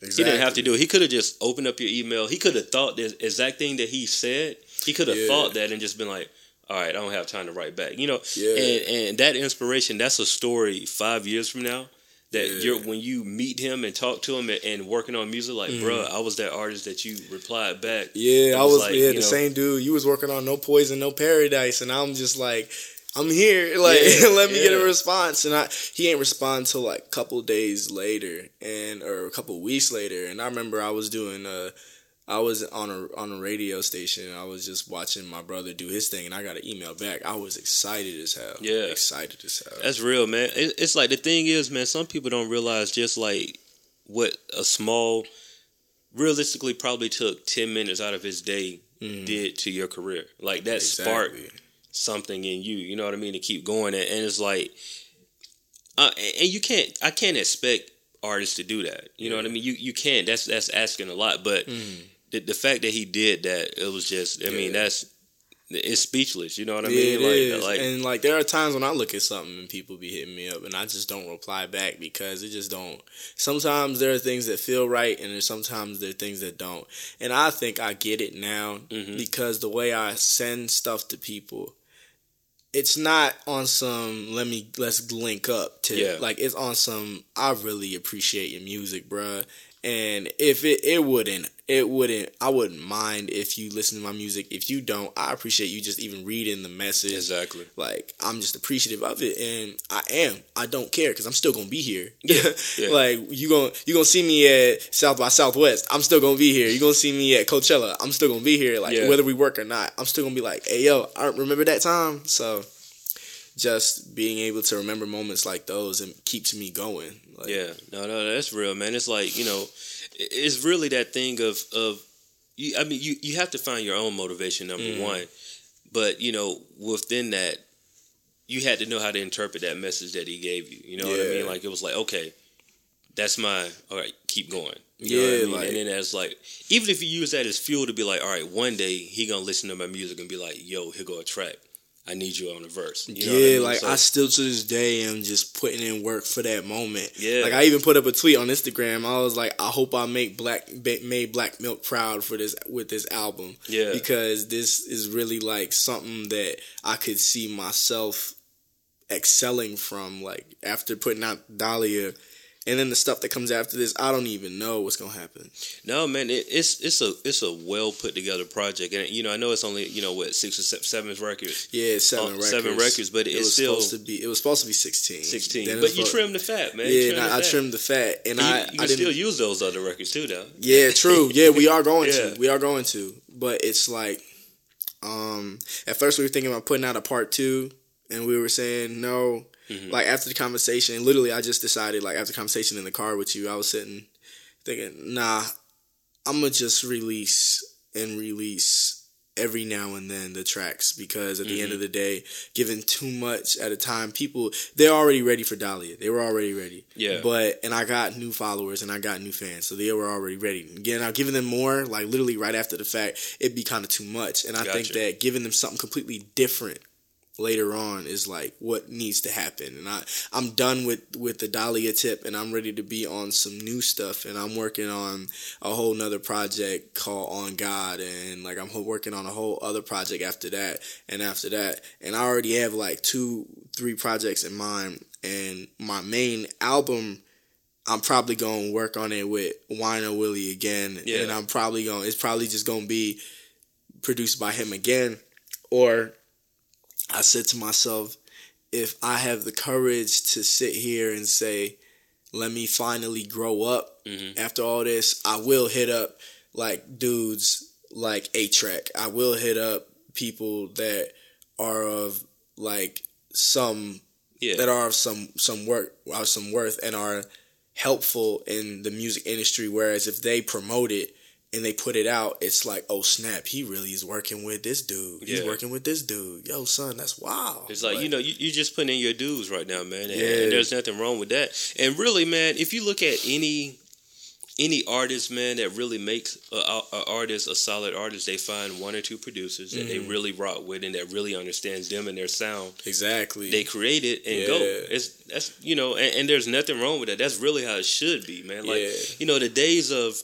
Exactly. He didn't have to do it. He could have just opened up your email. He could have thought the exact thing that he said. He could have Yeah. thought that and just been like, "All right, I don't have time to write back." You know, Yeah. and and that inspiration. That's a story five years from now. That Yeah. you're when you meet him and talk to him and, and working on music, like, Mhm. bruh, I was that artist that you replied back. Yeah, I was like, yeah the know- same dude. You was working on No Poison, No Paradise, and I'm just like, I'm here. Like, Yeah, let me get a response. And I he ain't respond till like a couple days later, and or a couple weeks later. And I remember I was doing uh I was on a on a radio station. And I was just watching my brother do his thing, and I got an email back. I was excited as hell. Yeah. excited as hell. That's real, man. It, it's like the thing is, man. Some people don't realize just like what a small, realistically, probably took ten minutes out of his day Mhm. did to your career. Like that sparked something in you. You know what I mean? To keep going, and, and it's like, uh, and you can't. I can't expect artists to do that. You know what I mean? You you can't. That's that's asking a lot. But Mhm. The the fact that he did that, it was just. I mean, that's it's speechless. You know what I Yeah, mean? it like is. like and like there are times when I look at something and people be hitting me up and I just don't reply back because it just don't. Sometimes there are things that feel right and there's sometimes there are things that don't. And I think I get it now Mhm. because the way I send stuff to people, it's not on some let me let's link up to Yeah. like it's on some I really appreciate your music, bruh. And if it it wouldn't it wouldn't I wouldn't mind if you listen to my music. If you don't, I appreciate you just even reading the message. exactly. Like I'm just appreciative of it, and I am. I don't care because I'm still gonna be here. Yeah, yeah. like you gonna you gonna see me at South by Southwest. I'm still gonna be here. You gonna see me at Coachella. I'm still gonna be here. Like Yeah. whether we work or not, I'm still gonna be like, hey yo, I remember that time. So just being able to remember moments like those and keeps me going. Like, Yeah, no, no, that's real, man. It's like you know, it's really that thing of of you. I mean, you you have to find your own motivation. Number Mhm. one, but you know, within that, you had to know how to interpret that message that he gave you. You know what I mean? Like it was like, okay, that's my all right. Keep going. You know Yeah, what I mean? like- and then as like, even if you use that as fuel to be like, all right, one day he gonna listen to my music and be like, yo, here go a track. I need you on the verse. You know what I yeah, mean? like So- I still to this day am just putting in work for that moment. Yeah. like I even put up a tweet on Instagram. I was like, I hope I make black made Black Milk proud for this with this album. Yeah. because this is really like something that I could see myself excelling from. Like after putting out Dahlia. And then the stuff that comes after this, I don't even know what's gonna happen. No, man, it, it's it's a it's a well put together project, and you know I know it's only you know what six or seven records, Yeah, seven Oh, records. seven records, but it it's was still- supposed to be. It was supposed to be sixteen. sixteen. Then But you trimmed the fat, man. Yeah, I, I trimmed the fat, and But I you, you I still use those other records too, though. Yeah, true. Yeah, we are going Yeah. to. We are going to. But it's like, um, at first we were thinking about putting out a part two, and we were saying no. Mhm. Like after the conversation, literally, I just decided. Like after the conversation in the car with you, I was sitting thinking, nah, I'm gonna just release and release every now and then the tracks because at the end Mhm. of the day, giving too much at a time, people they're already ready for Dahlia. They were already ready. Yeah. But and I got new followers and I got new fans, so they were already ready. Again, now giving them more, like literally right after the fact, it'd be kind of too much. And I think that giving them something completely different later on is like what needs to happen. And i i'm done with with the dahlia tip and i'm ready to be on some new stuff. And i'm working on a whole nother project called on god. And like i'm working on a whole other project after that and after that. And i already have like two three projects in mind. And my main album I'm probably gonna work on it with Wino Willy again, Yeah. and I'm probably gonna. It's probably just gonna be produced by him again, or I said to myself, if I have the courage to sit here and say, let me finally grow up Mhm. after all this, I will hit up like dudes like A-Trak. I will hit up people that are of like some Yeah. that are of some some work of some worth and are helpful in the music industry. Whereas if they promote it and they put it out, it's like, oh snap, he really is working with this dude. He's Yeah. working with this dude. Yo, son, that's wow. It's like, you know, you, you just putting in your dues right now, man. And, Yeah. and there's nothing wrong with that. And really, man, if you look at any any artist, man, that really makes a, a, a artist a solid artist, they find one or two producers that they Mhm. really rock with and that really understands them and their sound. exactly. They create it and go. Yeah. It's that's you know, and, and there's nothing wrong with that. That's really how it should be, man. Like Yeah. you know, the days of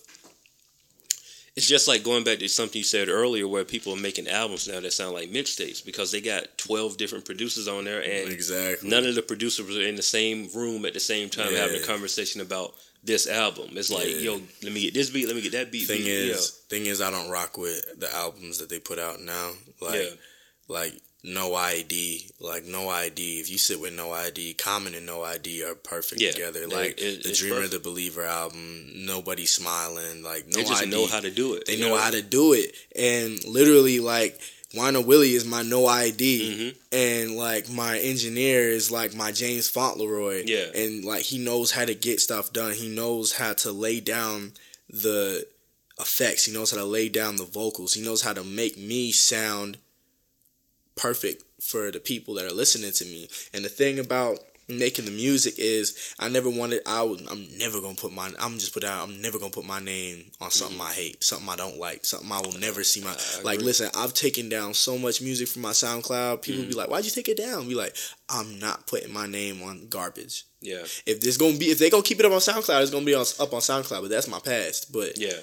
it's just like going back to something you said earlier, where people are making albums now that sound like mixtapes because they got twelve different producers on there, and exactly. none of the producers are in the same room at the same time having a conversation about this album. It's like, Yeah. yo, let me get this beat, let me get that beat. thing beat, is, thing is, I don't rock with the albums that they put out now. Like, Yeah. like No I.D., like no ID. If you sit with No I.D., Common and No I.D. are perfect Yeah. together. Like it- the Dreamer, perfect. the Believer album, nobody smiling. Like no they just ID. know how to do it. They you know how to do it, and literally like. Wino Willy is my No I.D., Mhm. and like my engineer is like my James Fauntleroy. Yeah. and like he knows how to get stuff done. He knows how to lay down the effects. He knows how to lay down the vocals. He knows how to make me sound perfect for the people that are listening to me. And the thing about making the music is I never wanted I would I'm never gonna put my I'm just put out I'm never gonna put my name on something mm-hmm. I hate, something I don't like, something I will never see my I like agree. listen, I've taken down so much music from my SoundCloud. People be mm-hmm. like, Why'd you take it down? Be like, I'm not putting my name on garbage. Yeah, If there's gonna be if they gonna keep it up on SoundCloud, it's gonna be on, up on SoundCloud, but that's my past. But yeah,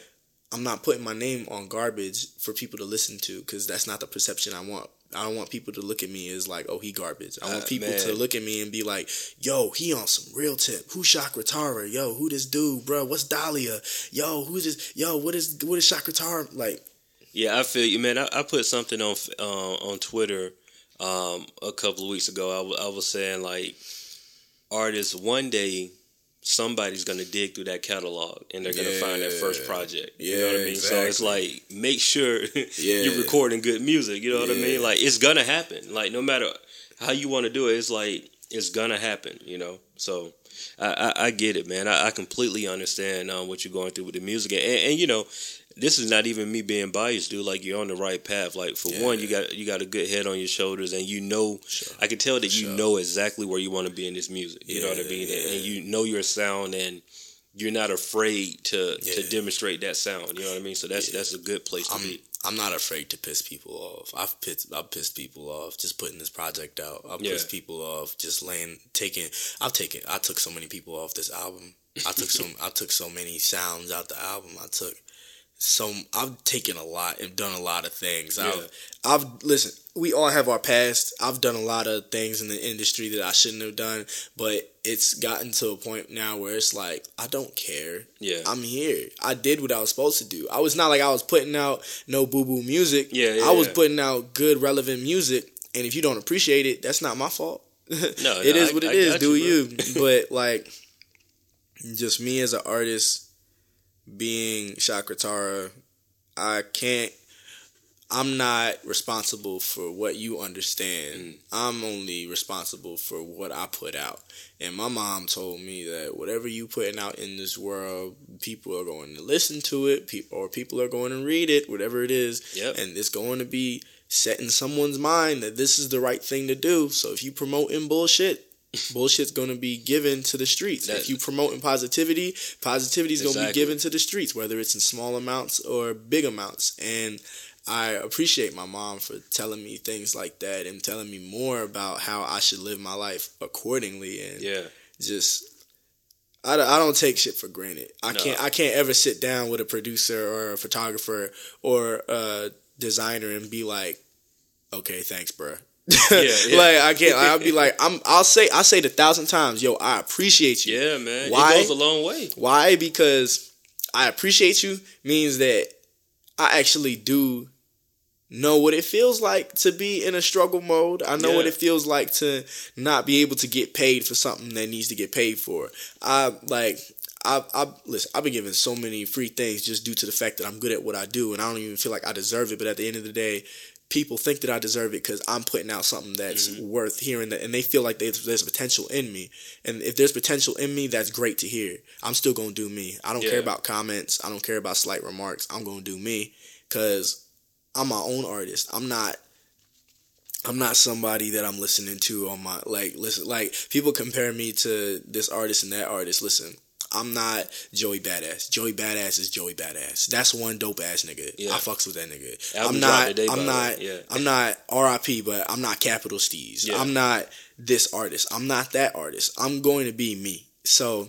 I'm not putting my name on garbage for people to listen to because that's not the perception I want. I don't want people to look at me as like, oh, he garbage. I want Uh, people man. to look at me and be like, yo, he on some real tip. Who Chakkra Tara? Yo, who this dude, bro? What's Dahlia? Yo, who's this? Yo, what is what is Chakkra Tara? Like, yeah. I feel you, man. I, I put something on uh, on Twitter um, a couple of weeks ago. I, w- I was saying like artists one day somebody's gonna dig through that catalog and they're gonna find that first Yeah. project. you know what I Yeah, mean? So it's like make sure Yeah. you're recording good music. You know what I mean? Like it's gonna happen. Like no matter how you want to do it, it's like it's gonna happen. You know. So I, I, I get it, man. I, I completely understand um, what you're going through with the music, and, and you know, this is not even me being biased, dude. Like you're on the right path. Like for Yeah. one, you got you got a good head on your shoulders, and you know, Sure. I can tell that you know exactly where you want to be in this music. You know what I mean, and, yeah. and you know your sound, and you're not afraid to to demonstrate that sound. You know what I mean? So that's Yeah. that's a good place to I'm be. I'm not afraid to piss people off. I've pissed I've pissed people off just putting this project out. I've Yeah. pissed people off just laying taking I've taken I took so many people off this album. I took some I took so many sounds out the album. I took so I've taken a lot and done a lot of things. Yeah. I've I've listen, we all have our past. I've done a lot of things in the industry that I shouldn't have done, but it's gotten to a point now where it's like I don't care. Yeah, I'm here. I did what I was supposed to do. I was not like I was putting out no boo boo music. Yeah, yeah, I was yeah. putting out good, relevant music. And if you don't appreciate it, that's not my fault. No, it no, is I- what it I is. Do you, you? but like, just me as an artist, being Chakkra Tara, I can't. I'm not responsible for what you understand. Mm. I'm only responsible for what I put out. And my mom told me that whatever you putting out in this world, people are going to listen to it, pe- or people are going to read it, whatever it is, Yep. and it's going to be set in someone's mind that this is the right thing to do. So if you promoting bullshit, bullshit's going to be given to the streets. That- if you promoting positivity, positivity is going to be given to the streets, whether it's in small amounts or big amounts. And I appreciate my mom for telling me things like that and telling me more about how I should live my life accordingly and Yeah. just I, I don't take shit for granted. I No. can't I can't ever sit down with a producer or a photographer or a designer and be like, okay, thanks, bruh. yeah. like I can't. I'll be like, I'm. I'll say. I say it a thousand times. Yo, I appreciate you. Yeah, man. Why? It goes a long way. Why? Because I appreciate you means that I actually do know what it feels like to be in a struggle mode. I know what it feels like to not be able to get paid for something that needs to get paid for. I like I I listen, I've been given so many free things just due to the fact that I'm good at what I do and I don't even feel like I deserve it, but at the end of the day, people think that I deserve it because I'm putting out something that's Mm-hmm. worth hearing that, and they feel like there's, there's potential in me. And if there's potential in me, that's great to hear. I'm still gonna do me. I don't Yeah. care about comments. I don't care about slight remarks. I'm gonna do me because I'm my own artist. I'm not. I'm not somebody that I'm listening to on my like listen like people compare me to this artist and that artist. Listen, I'm not Joey Badass. Joey Badass is Joey Badass. That's one dope ass nigga. Yeah. I fucks with that nigga. Album I'm not. today, I'm not. Yeah. I'm not R.I.P. But I'm not Capital Steez. Yeah. I'm not this artist. I'm not that artist. I'm going to be me. So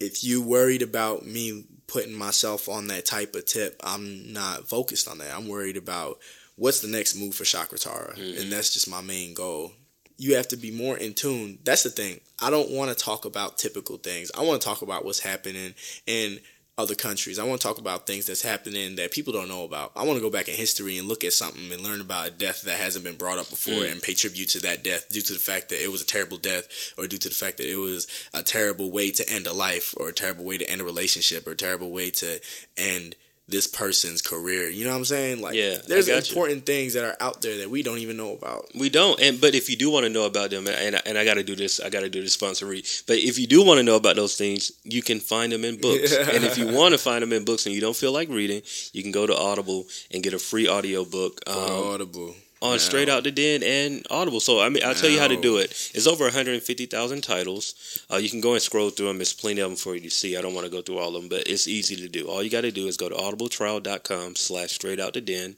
if you worried about me putting myself on that type of tip, I'm not focused on that. I'm worried about what's the next move for Chakkra Tara, Mhm. and that's just my main goal. You have to be more in tune. That's the thing. I don't want to talk about typical things. I want to talk about what's happening in other countries. I want to talk about things that's happening that people don't know about. I want to go back in history and look at something and learn about a death that hasn't been brought up before Mm. and pay tribute to that death due to the fact that it was a terrible death or due to the fact that it was a terrible way to end a life or a terrible way to end a relationship or a terrible way to end this person's career. You know what I'm saying? Like Yeah, there's you. important things that are out there that we don't even know about. We don't, and but if you do want to know about them, and and I got to do this, I got to do this sponsor read. But if you do want to know about those things, you can find them in books. Yeah. And if you want to find them in books and you don't feel like reading, you can go to Audible and get a free audio book um, Audible. On. Straight Out the Den and Audible. So I mean, I'll tell you how to do it. It's over 150,000 titles. Uh, you can go and scroll through them. There's plenty of them for you to see. I don't want to go through all of them, but it's easy to do. All you got to do is go to audibletrial.com slash straight out the den.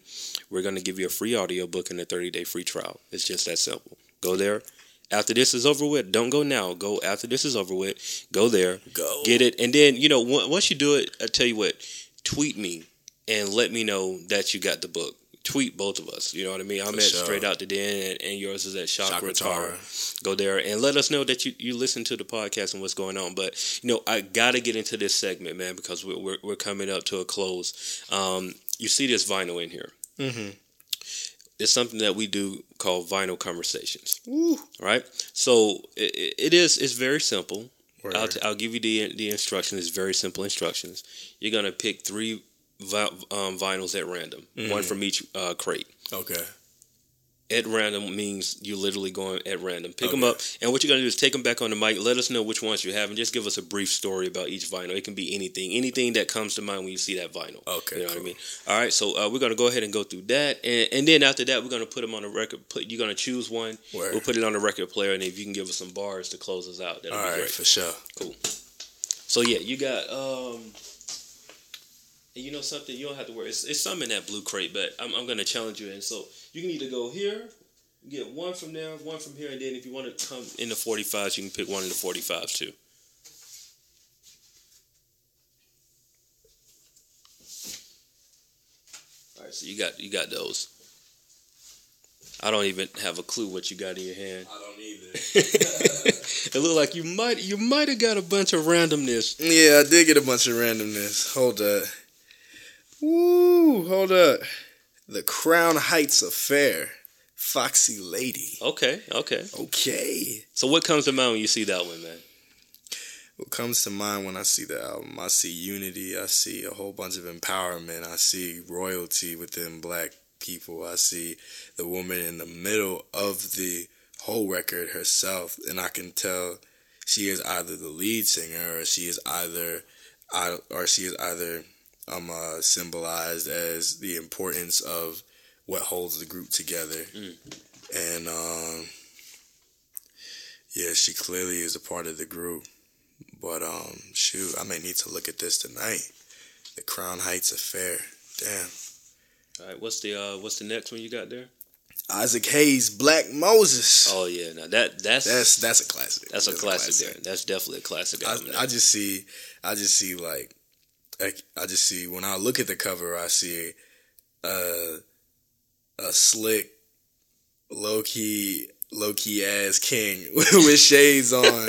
We're going to give you a free audio book and a 30 day free trial. It's just that simple. Go there. After this is over with, don't go now. Go after this is over with. Go there, Go. get it, and then you know on- once you do it, I tell you what, tweet me and let me know that you got the book. Tweet both of us. You know what I mean? I'm For at sure. straight out the den, and, and yours is at Chakkra Tara. Chakkra Tara. Go there and let us know that you, you listen to the podcast and what's going on. But you know, I got to get into this segment, man, because we're we're, we're coming up to a close. Um, you see this vinyl in here. Mm-hmm. It's something that we do called vinyl conversations, Woo. right? So it, it is. It's very simple. I'll, t- I'll give you the the instructions. It's very simple instructions. You're gonna pick three vi- um, vinyls at random, one Mhm. from each uh, crate. okay. At random means you literally going at random. Pick them up, and what you're gonna do is take them back on the mic. Let us know which ones you have, and just give us a brief story about each vinyl. It can be anything, anything that comes to mind when you see that vinyl. Okay. You know what I mean? All right, so uh, we're gonna go ahead and go through that, and, and then after that, we're gonna put them on a record. Put you're gonna choose one. Word. We'll put it on the record player, and if you can give us some bars to close us out, that'll All be right, great. for sure. Cool. So yeah, you got um, and you know something, you don't have to worry. It's, it's some in that blue crate, but I'm I'm gonna challenge you, and so you can either go here, get one from there, one from here, and then if you want to come in the 45s, you can pick one in the 45s too. All right, so you got you got those. I don't even have a clue what you got in your hand. I don't either. it looked like you might you might have got a bunch of randomness. Yeah, I did get a bunch of randomness. Hold up. Woo, hold up. The Crown Heights Affair. Foxy Lady. Okay, okay. Okay. So what comes to mind when you see that one, man? What comes to mind when I see the album? I see unity. I see a whole bunch of empowerment. I see royalty within black people. I see the woman in the middle of the whole record herself. And I can tell she is either the lead singer or she is either I- or she is either um uh, symbolized as the importance of what holds the group together. Mm. And um yeah, she clearly is a part of the group. But um, shoot, I may need to look at this tonight. The Crown Heights Affair. Damn. All right, what's the uh, what's the next one you got there? Isaac Hayes, Black Moses. Oh yeah, now that that's That's that's a classic. that's a classic, there. That's definitely a classic. I, I just see, I just see like, I, I just see when I look at the cover, I see a a slick, low key, low key ass king with shades on,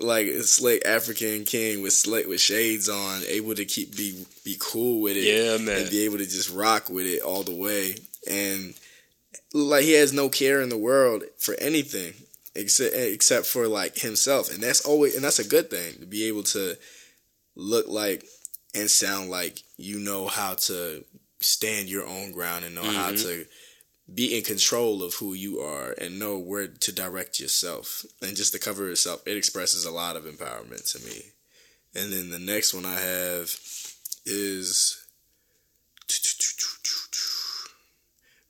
like a slick African king with slick with shades on, able to keep be be cool with it, yeah, man. and be able to just rock with it all the way, and like he has no care in the world for anything except except for like himself, and that's always and that's a good thing to be able to look like and sound like you know how to stand your own ground and know how Mhm. to be in control of who you are and know where to direct yourself. And just the cover itself, it expresses a lot of empowerment to me. And then the next one I have is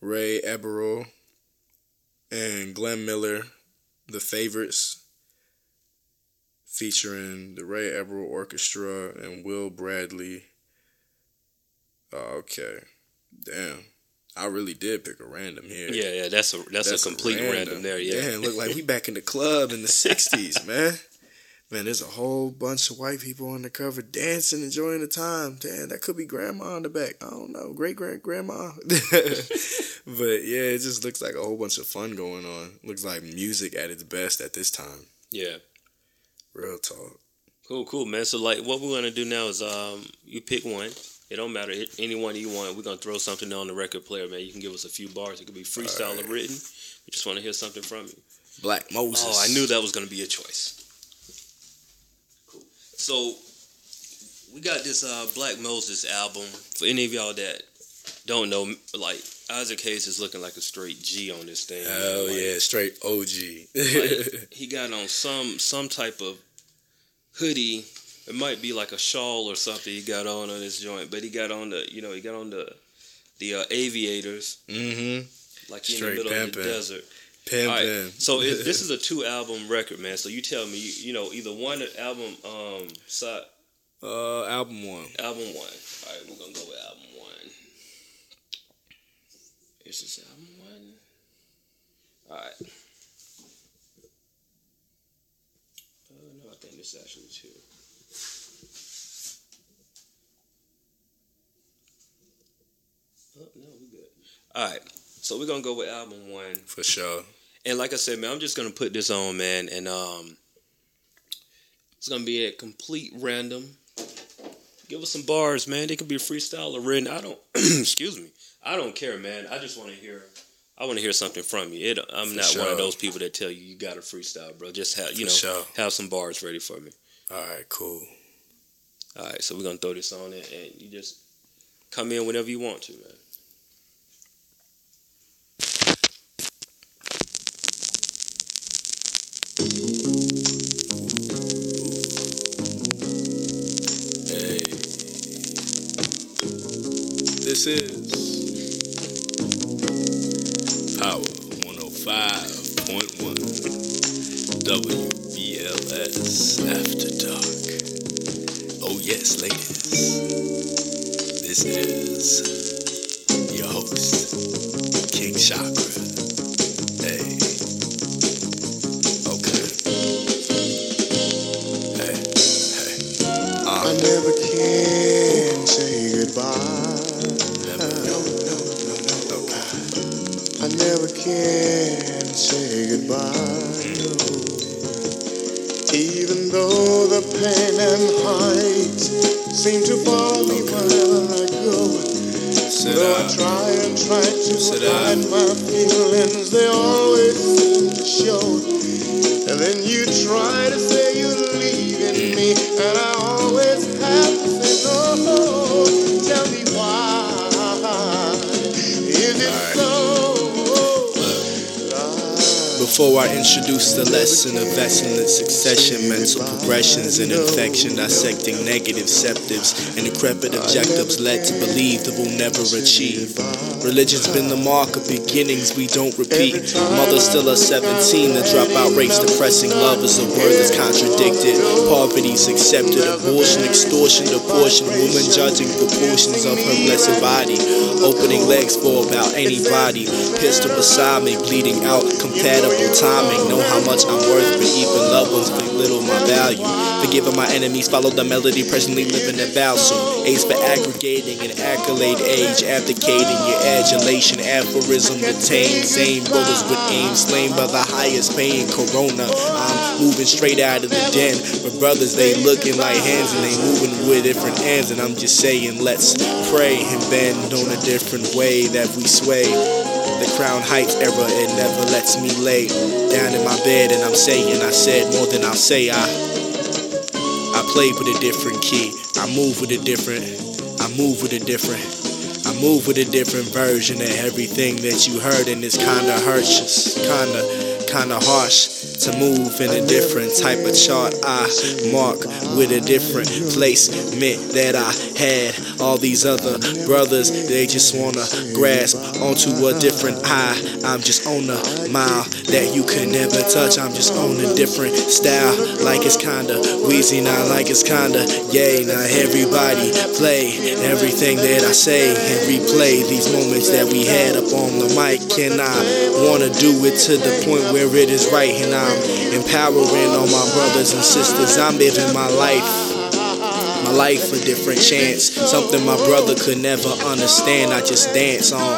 Ray Eberle and Glenn Miller, The Favorites, featuring the Ray Eberle Orchestra and Will Bradley. Oh, okay. Damn. I really did pick a random here. yeah, yeah, that's a that's, a complete random, there. Yeah, look like we back in the club in the '60s, man. Man, there's a whole bunch of white people on the cover dancing, enjoying the time. Damn, that could be grandma on the back. I don't know, great grand grandma. but yeah, it just looks like a whole bunch of fun going on. Looks like music at its best at this time. yeah. Real talk. Cool, cool, man. So like, what we're gonna do now is um, you pick one. It don't matter Hit any one you want. We're gonna throw something on the record player, man. You can give us a few bars. It could be freestyle or written. We just want to hear something from you. Black Moses. Oh, I knew that was gonna be a choice. Cool. So we got this uh, Black Moses album. For any of y'all that don't know, like Isaac Hayes is looking like a straight G on this thing. Oh Like, yeah, straight OG. like, he got on some some type of hoodie. It might be like a shawl or something he got on on this joint, but he got on the you know he got on the the uh, aviators mm-hmm. like he in Straight the middle of the desert. Pimping. All right, so it, this is a two album record, man. So you tell me, you, you know, either one album, um, side, uh, album one. album one. All right, we're gonna go with album one. Is this album one? All right. Uh, no, I think this is actually two. Oh no, we good. All right, so we're gonna go with album one. For sure. And like I said, man, I'm just gonna put this on, man, and um, it's gonna be at complete random. Give us some bars, man. They could be freestyle or written. I don't, excuse me, I don't care, man. I just want to hear. I want to hear something from you. It, I'm For not one of those people that tell you you got to freestyle, bro. Just have you For know sure. have some bars ready for me. All right, cool. All right, so we're gonna throw this on it, and you just come in whenever you want to, man. Hey. This is Power 105.1 WBLS After Dark. Oh, yes, ladies. This is your host, King Chakkra. Uh, never can say goodbye. And heights seem to follow me wherever I go. Sit Though I down. try and try to Sit hide down. my feelings, they always seem to show. And then you try to say you're leaving me, and I Before I introduce the lesson of excellent succession, mental progressions and infection, dissecting negative septives and decrepit objectives led to believe that we'll never achieve. Religion's been the mark of beginnings we don't repeat. Mother still a 17, the dropout rate's depressing. Love is a word that's contradicted. Poverty's accepted. Abortion, extortion, abortion. Woman judging proportions of her blessed body. Opening legs for about anybody. Pistol beside me, bleeding out. Compatible timing. Know how much I'm worth, but even loved ones belittle my value. Forgiving my enemies, follow the melody. Presently living at Valsoon. Ace for aggregating an accolade age. Abdicating your adulation. Aphorism detained. Same brothers with aim. Slain by the highest pain. Corona. I'm moving straight out of the den. But brothers, they looking like hands and they moving with different hands. And I'm just saying, let's pray and bend on a different way that we sway. The Crown Heights era, it never lets me lay down in my bed. And I'm saying, I said more than I'll say. I I play with a different key. I move with a different. I move with a different. I move with a different version of everything that you heard, and it's kinda hurts, kinda, kinda harsh to move in a different type of chart. I mark with a different placement that I had. All these other brothers, they just wanna grasp onto a different high. I'm just on a mile that you can never touch. I'm just on a different style, like it's kinda wheezy, not like it's kinda yay. Now everybody play everything that I say and replay these moments that we had up on the mic. And I wanna do it to the point where it is right, and I'm empowering all my brothers and sisters. I'm living my life. My life a different chance. Something my brother could never understand. I just dance on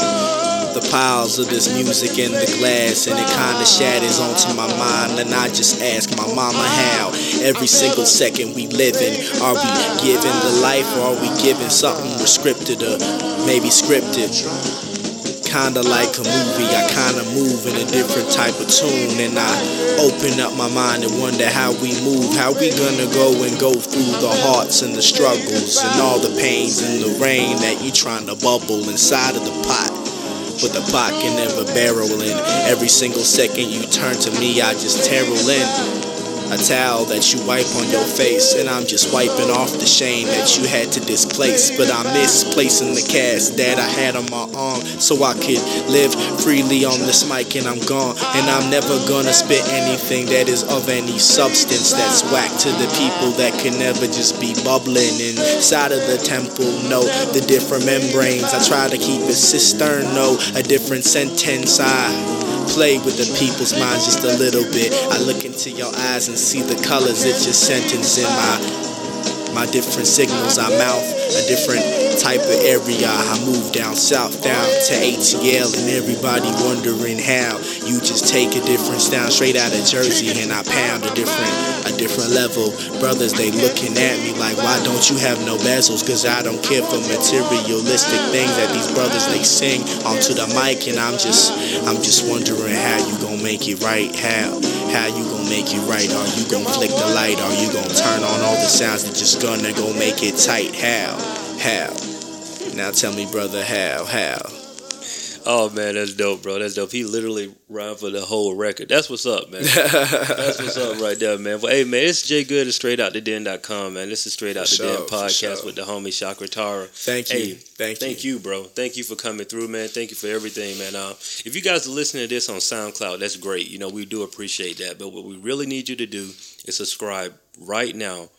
the piles of this music in the glass and it kinda shatters onto my mind and I just ask my mama how every single second we living are we giving the life or are we giving something scripted or maybe scripted kinda like a movie. I kinda move in a different type of tune, and I open up my mind and wonder how we move, how we gonna go and go through the hearts and the struggles and all the pains and the rain that you trying to bubble inside of the pot. But the pot can never barrel in. Every single second you turn to me, I just terror in a towel that you wipe on your face, and I'm just wiping off the shame that you had to displace. But I'm misplacing the cast that I had on my arm so I could live freely on this mic, and I'm gone. And I'm never gonna spit anything that is of any substance that's whack to the people that can never just be bubbling inside of the temple. No, the different membranes. I try to keep it cistern, no, a different sentence. I play with the people's minds just a little bit. I look into your eyes and see the colors. It's just sentence in my my different signals. I mouth a different type of area. I move down south, down to ATL, and everybody wondering how. You just take a difference down straight out of Jersey, and I pound a different a different level. Brothers, they looking at me like, why don't you have no bezels? Cause I don't care for materialistic things that these brothers they sing onto the mic, and I'm just I'm just wondering how you gonna make it right. How how you gonna make it right? Are you gonna flick the light? Are you gonna turn on all the sounds that just gonna go make it tight? How? How? Now tell me, brother, how? How? Oh man, that's dope, bro. That's dope. He literally ran for the whole record. That's what's up, man. That's what's up right there, man. But hey, man, it's Jay Good at straight out the den.com, man. This is straight out the For den sure, for podcast sure. with the homie Chakkra Tara. Thank you. Hey, Thank you. Thank you, bro. Thank you for coming through, man. Thank you for everything, man. Uh, if you guys are listening to this on SoundCloud, that's great. You know, we do appreciate that. But what we really need you to do is subscribe right now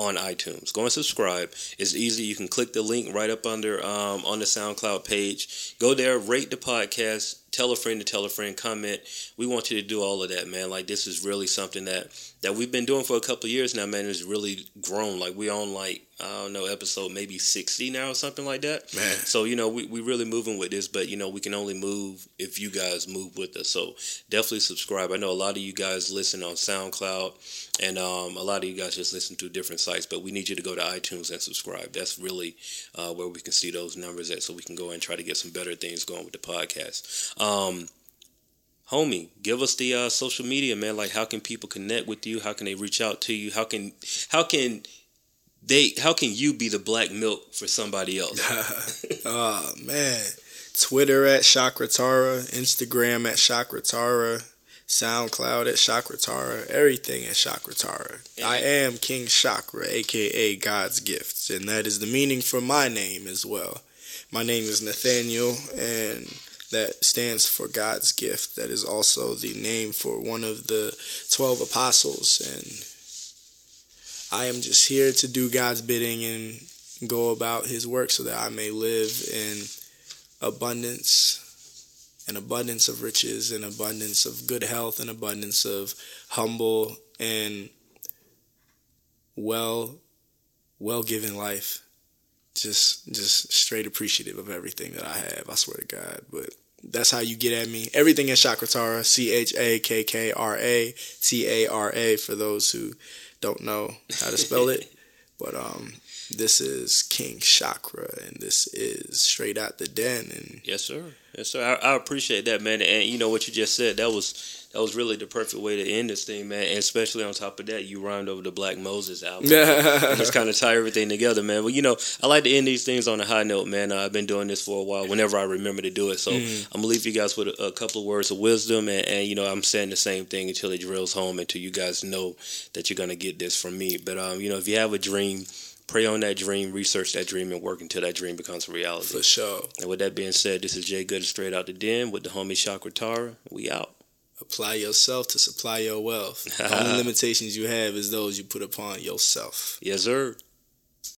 on iTunes. Go and subscribe. It's easy. You can click the link right up under um, on the SoundCloud page. Go there, rate the podcast, tell a friend to tell a friend, comment. We want you to do all of that, man. Like this is really something that that we've been doing for a couple years now, man. It's really grown. Like we on like I don't know episode maybe sixty now or something like that. Man. So you know we we really moving with this, but you know we can only move if you guys move with us. So definitely subscribe. I know a lot of you guys listen on SoundCloud, and um, a lot of you guys just listen to different sites. But we need you to go to iTunes and subscribe. That's really uh, where we can see those numbers at, so we can go and try to get some better things going with the podcast. Um, homie, give us the uh, social media, man. Like, how can people connect with you? How can they reach out to you? How can how can they how can you be the Black Milk for somebody else? oh man. Twitter at Chakkratara, Instagram at Chakkratara, SoundCloud at Chakkratara, everything at Chakkratara. I am King Chakkra, aka God's gifts, and that is the meaning for my name as well. My name is Nathaniel, and that stands for God's gift. That is also the name for one of the 12 apostles. And I am just here to do God's bidding and go about his work so that I may live in abundance an abundance of riches, an abundance of good health, an abundance of humble and well well given life. Just just straight appreciative of everything that I have. I swear to God. But that's how you get at me. Everything is Chakkratara, C H A K K R A T A R A for those who don't know how to spell it. But um this is King Chakkra, and this is straight out the den. And yes, sir, yes, sir. I, I, appreciate that, man. And you know what you just said that was that was really the perfect way to end this thing, man. And especially on top of that, you rhymed over the Black Moses album. just kind of tie everything together, man. But you know, I like to end these things on a high note, man. Uh, I've been doing this for a while. Whenever I remember to do it, so mm. I'm gonna leave you guys with a, a couple of words of wisdom, and, and, you know, I'm saying the same thing until it drills home, until you guys know that you're gonna get this from me. But um, you know, if you have a dream pray on that dream, research that dream, and work until that dream becomes a reality. For sure. And with that being said, this is Jay Good straight out the den with the homie Chakkratara. We out. Apply yourself to supply your wealth. the only limitations you have is those you put upon yourself. Yes, sir.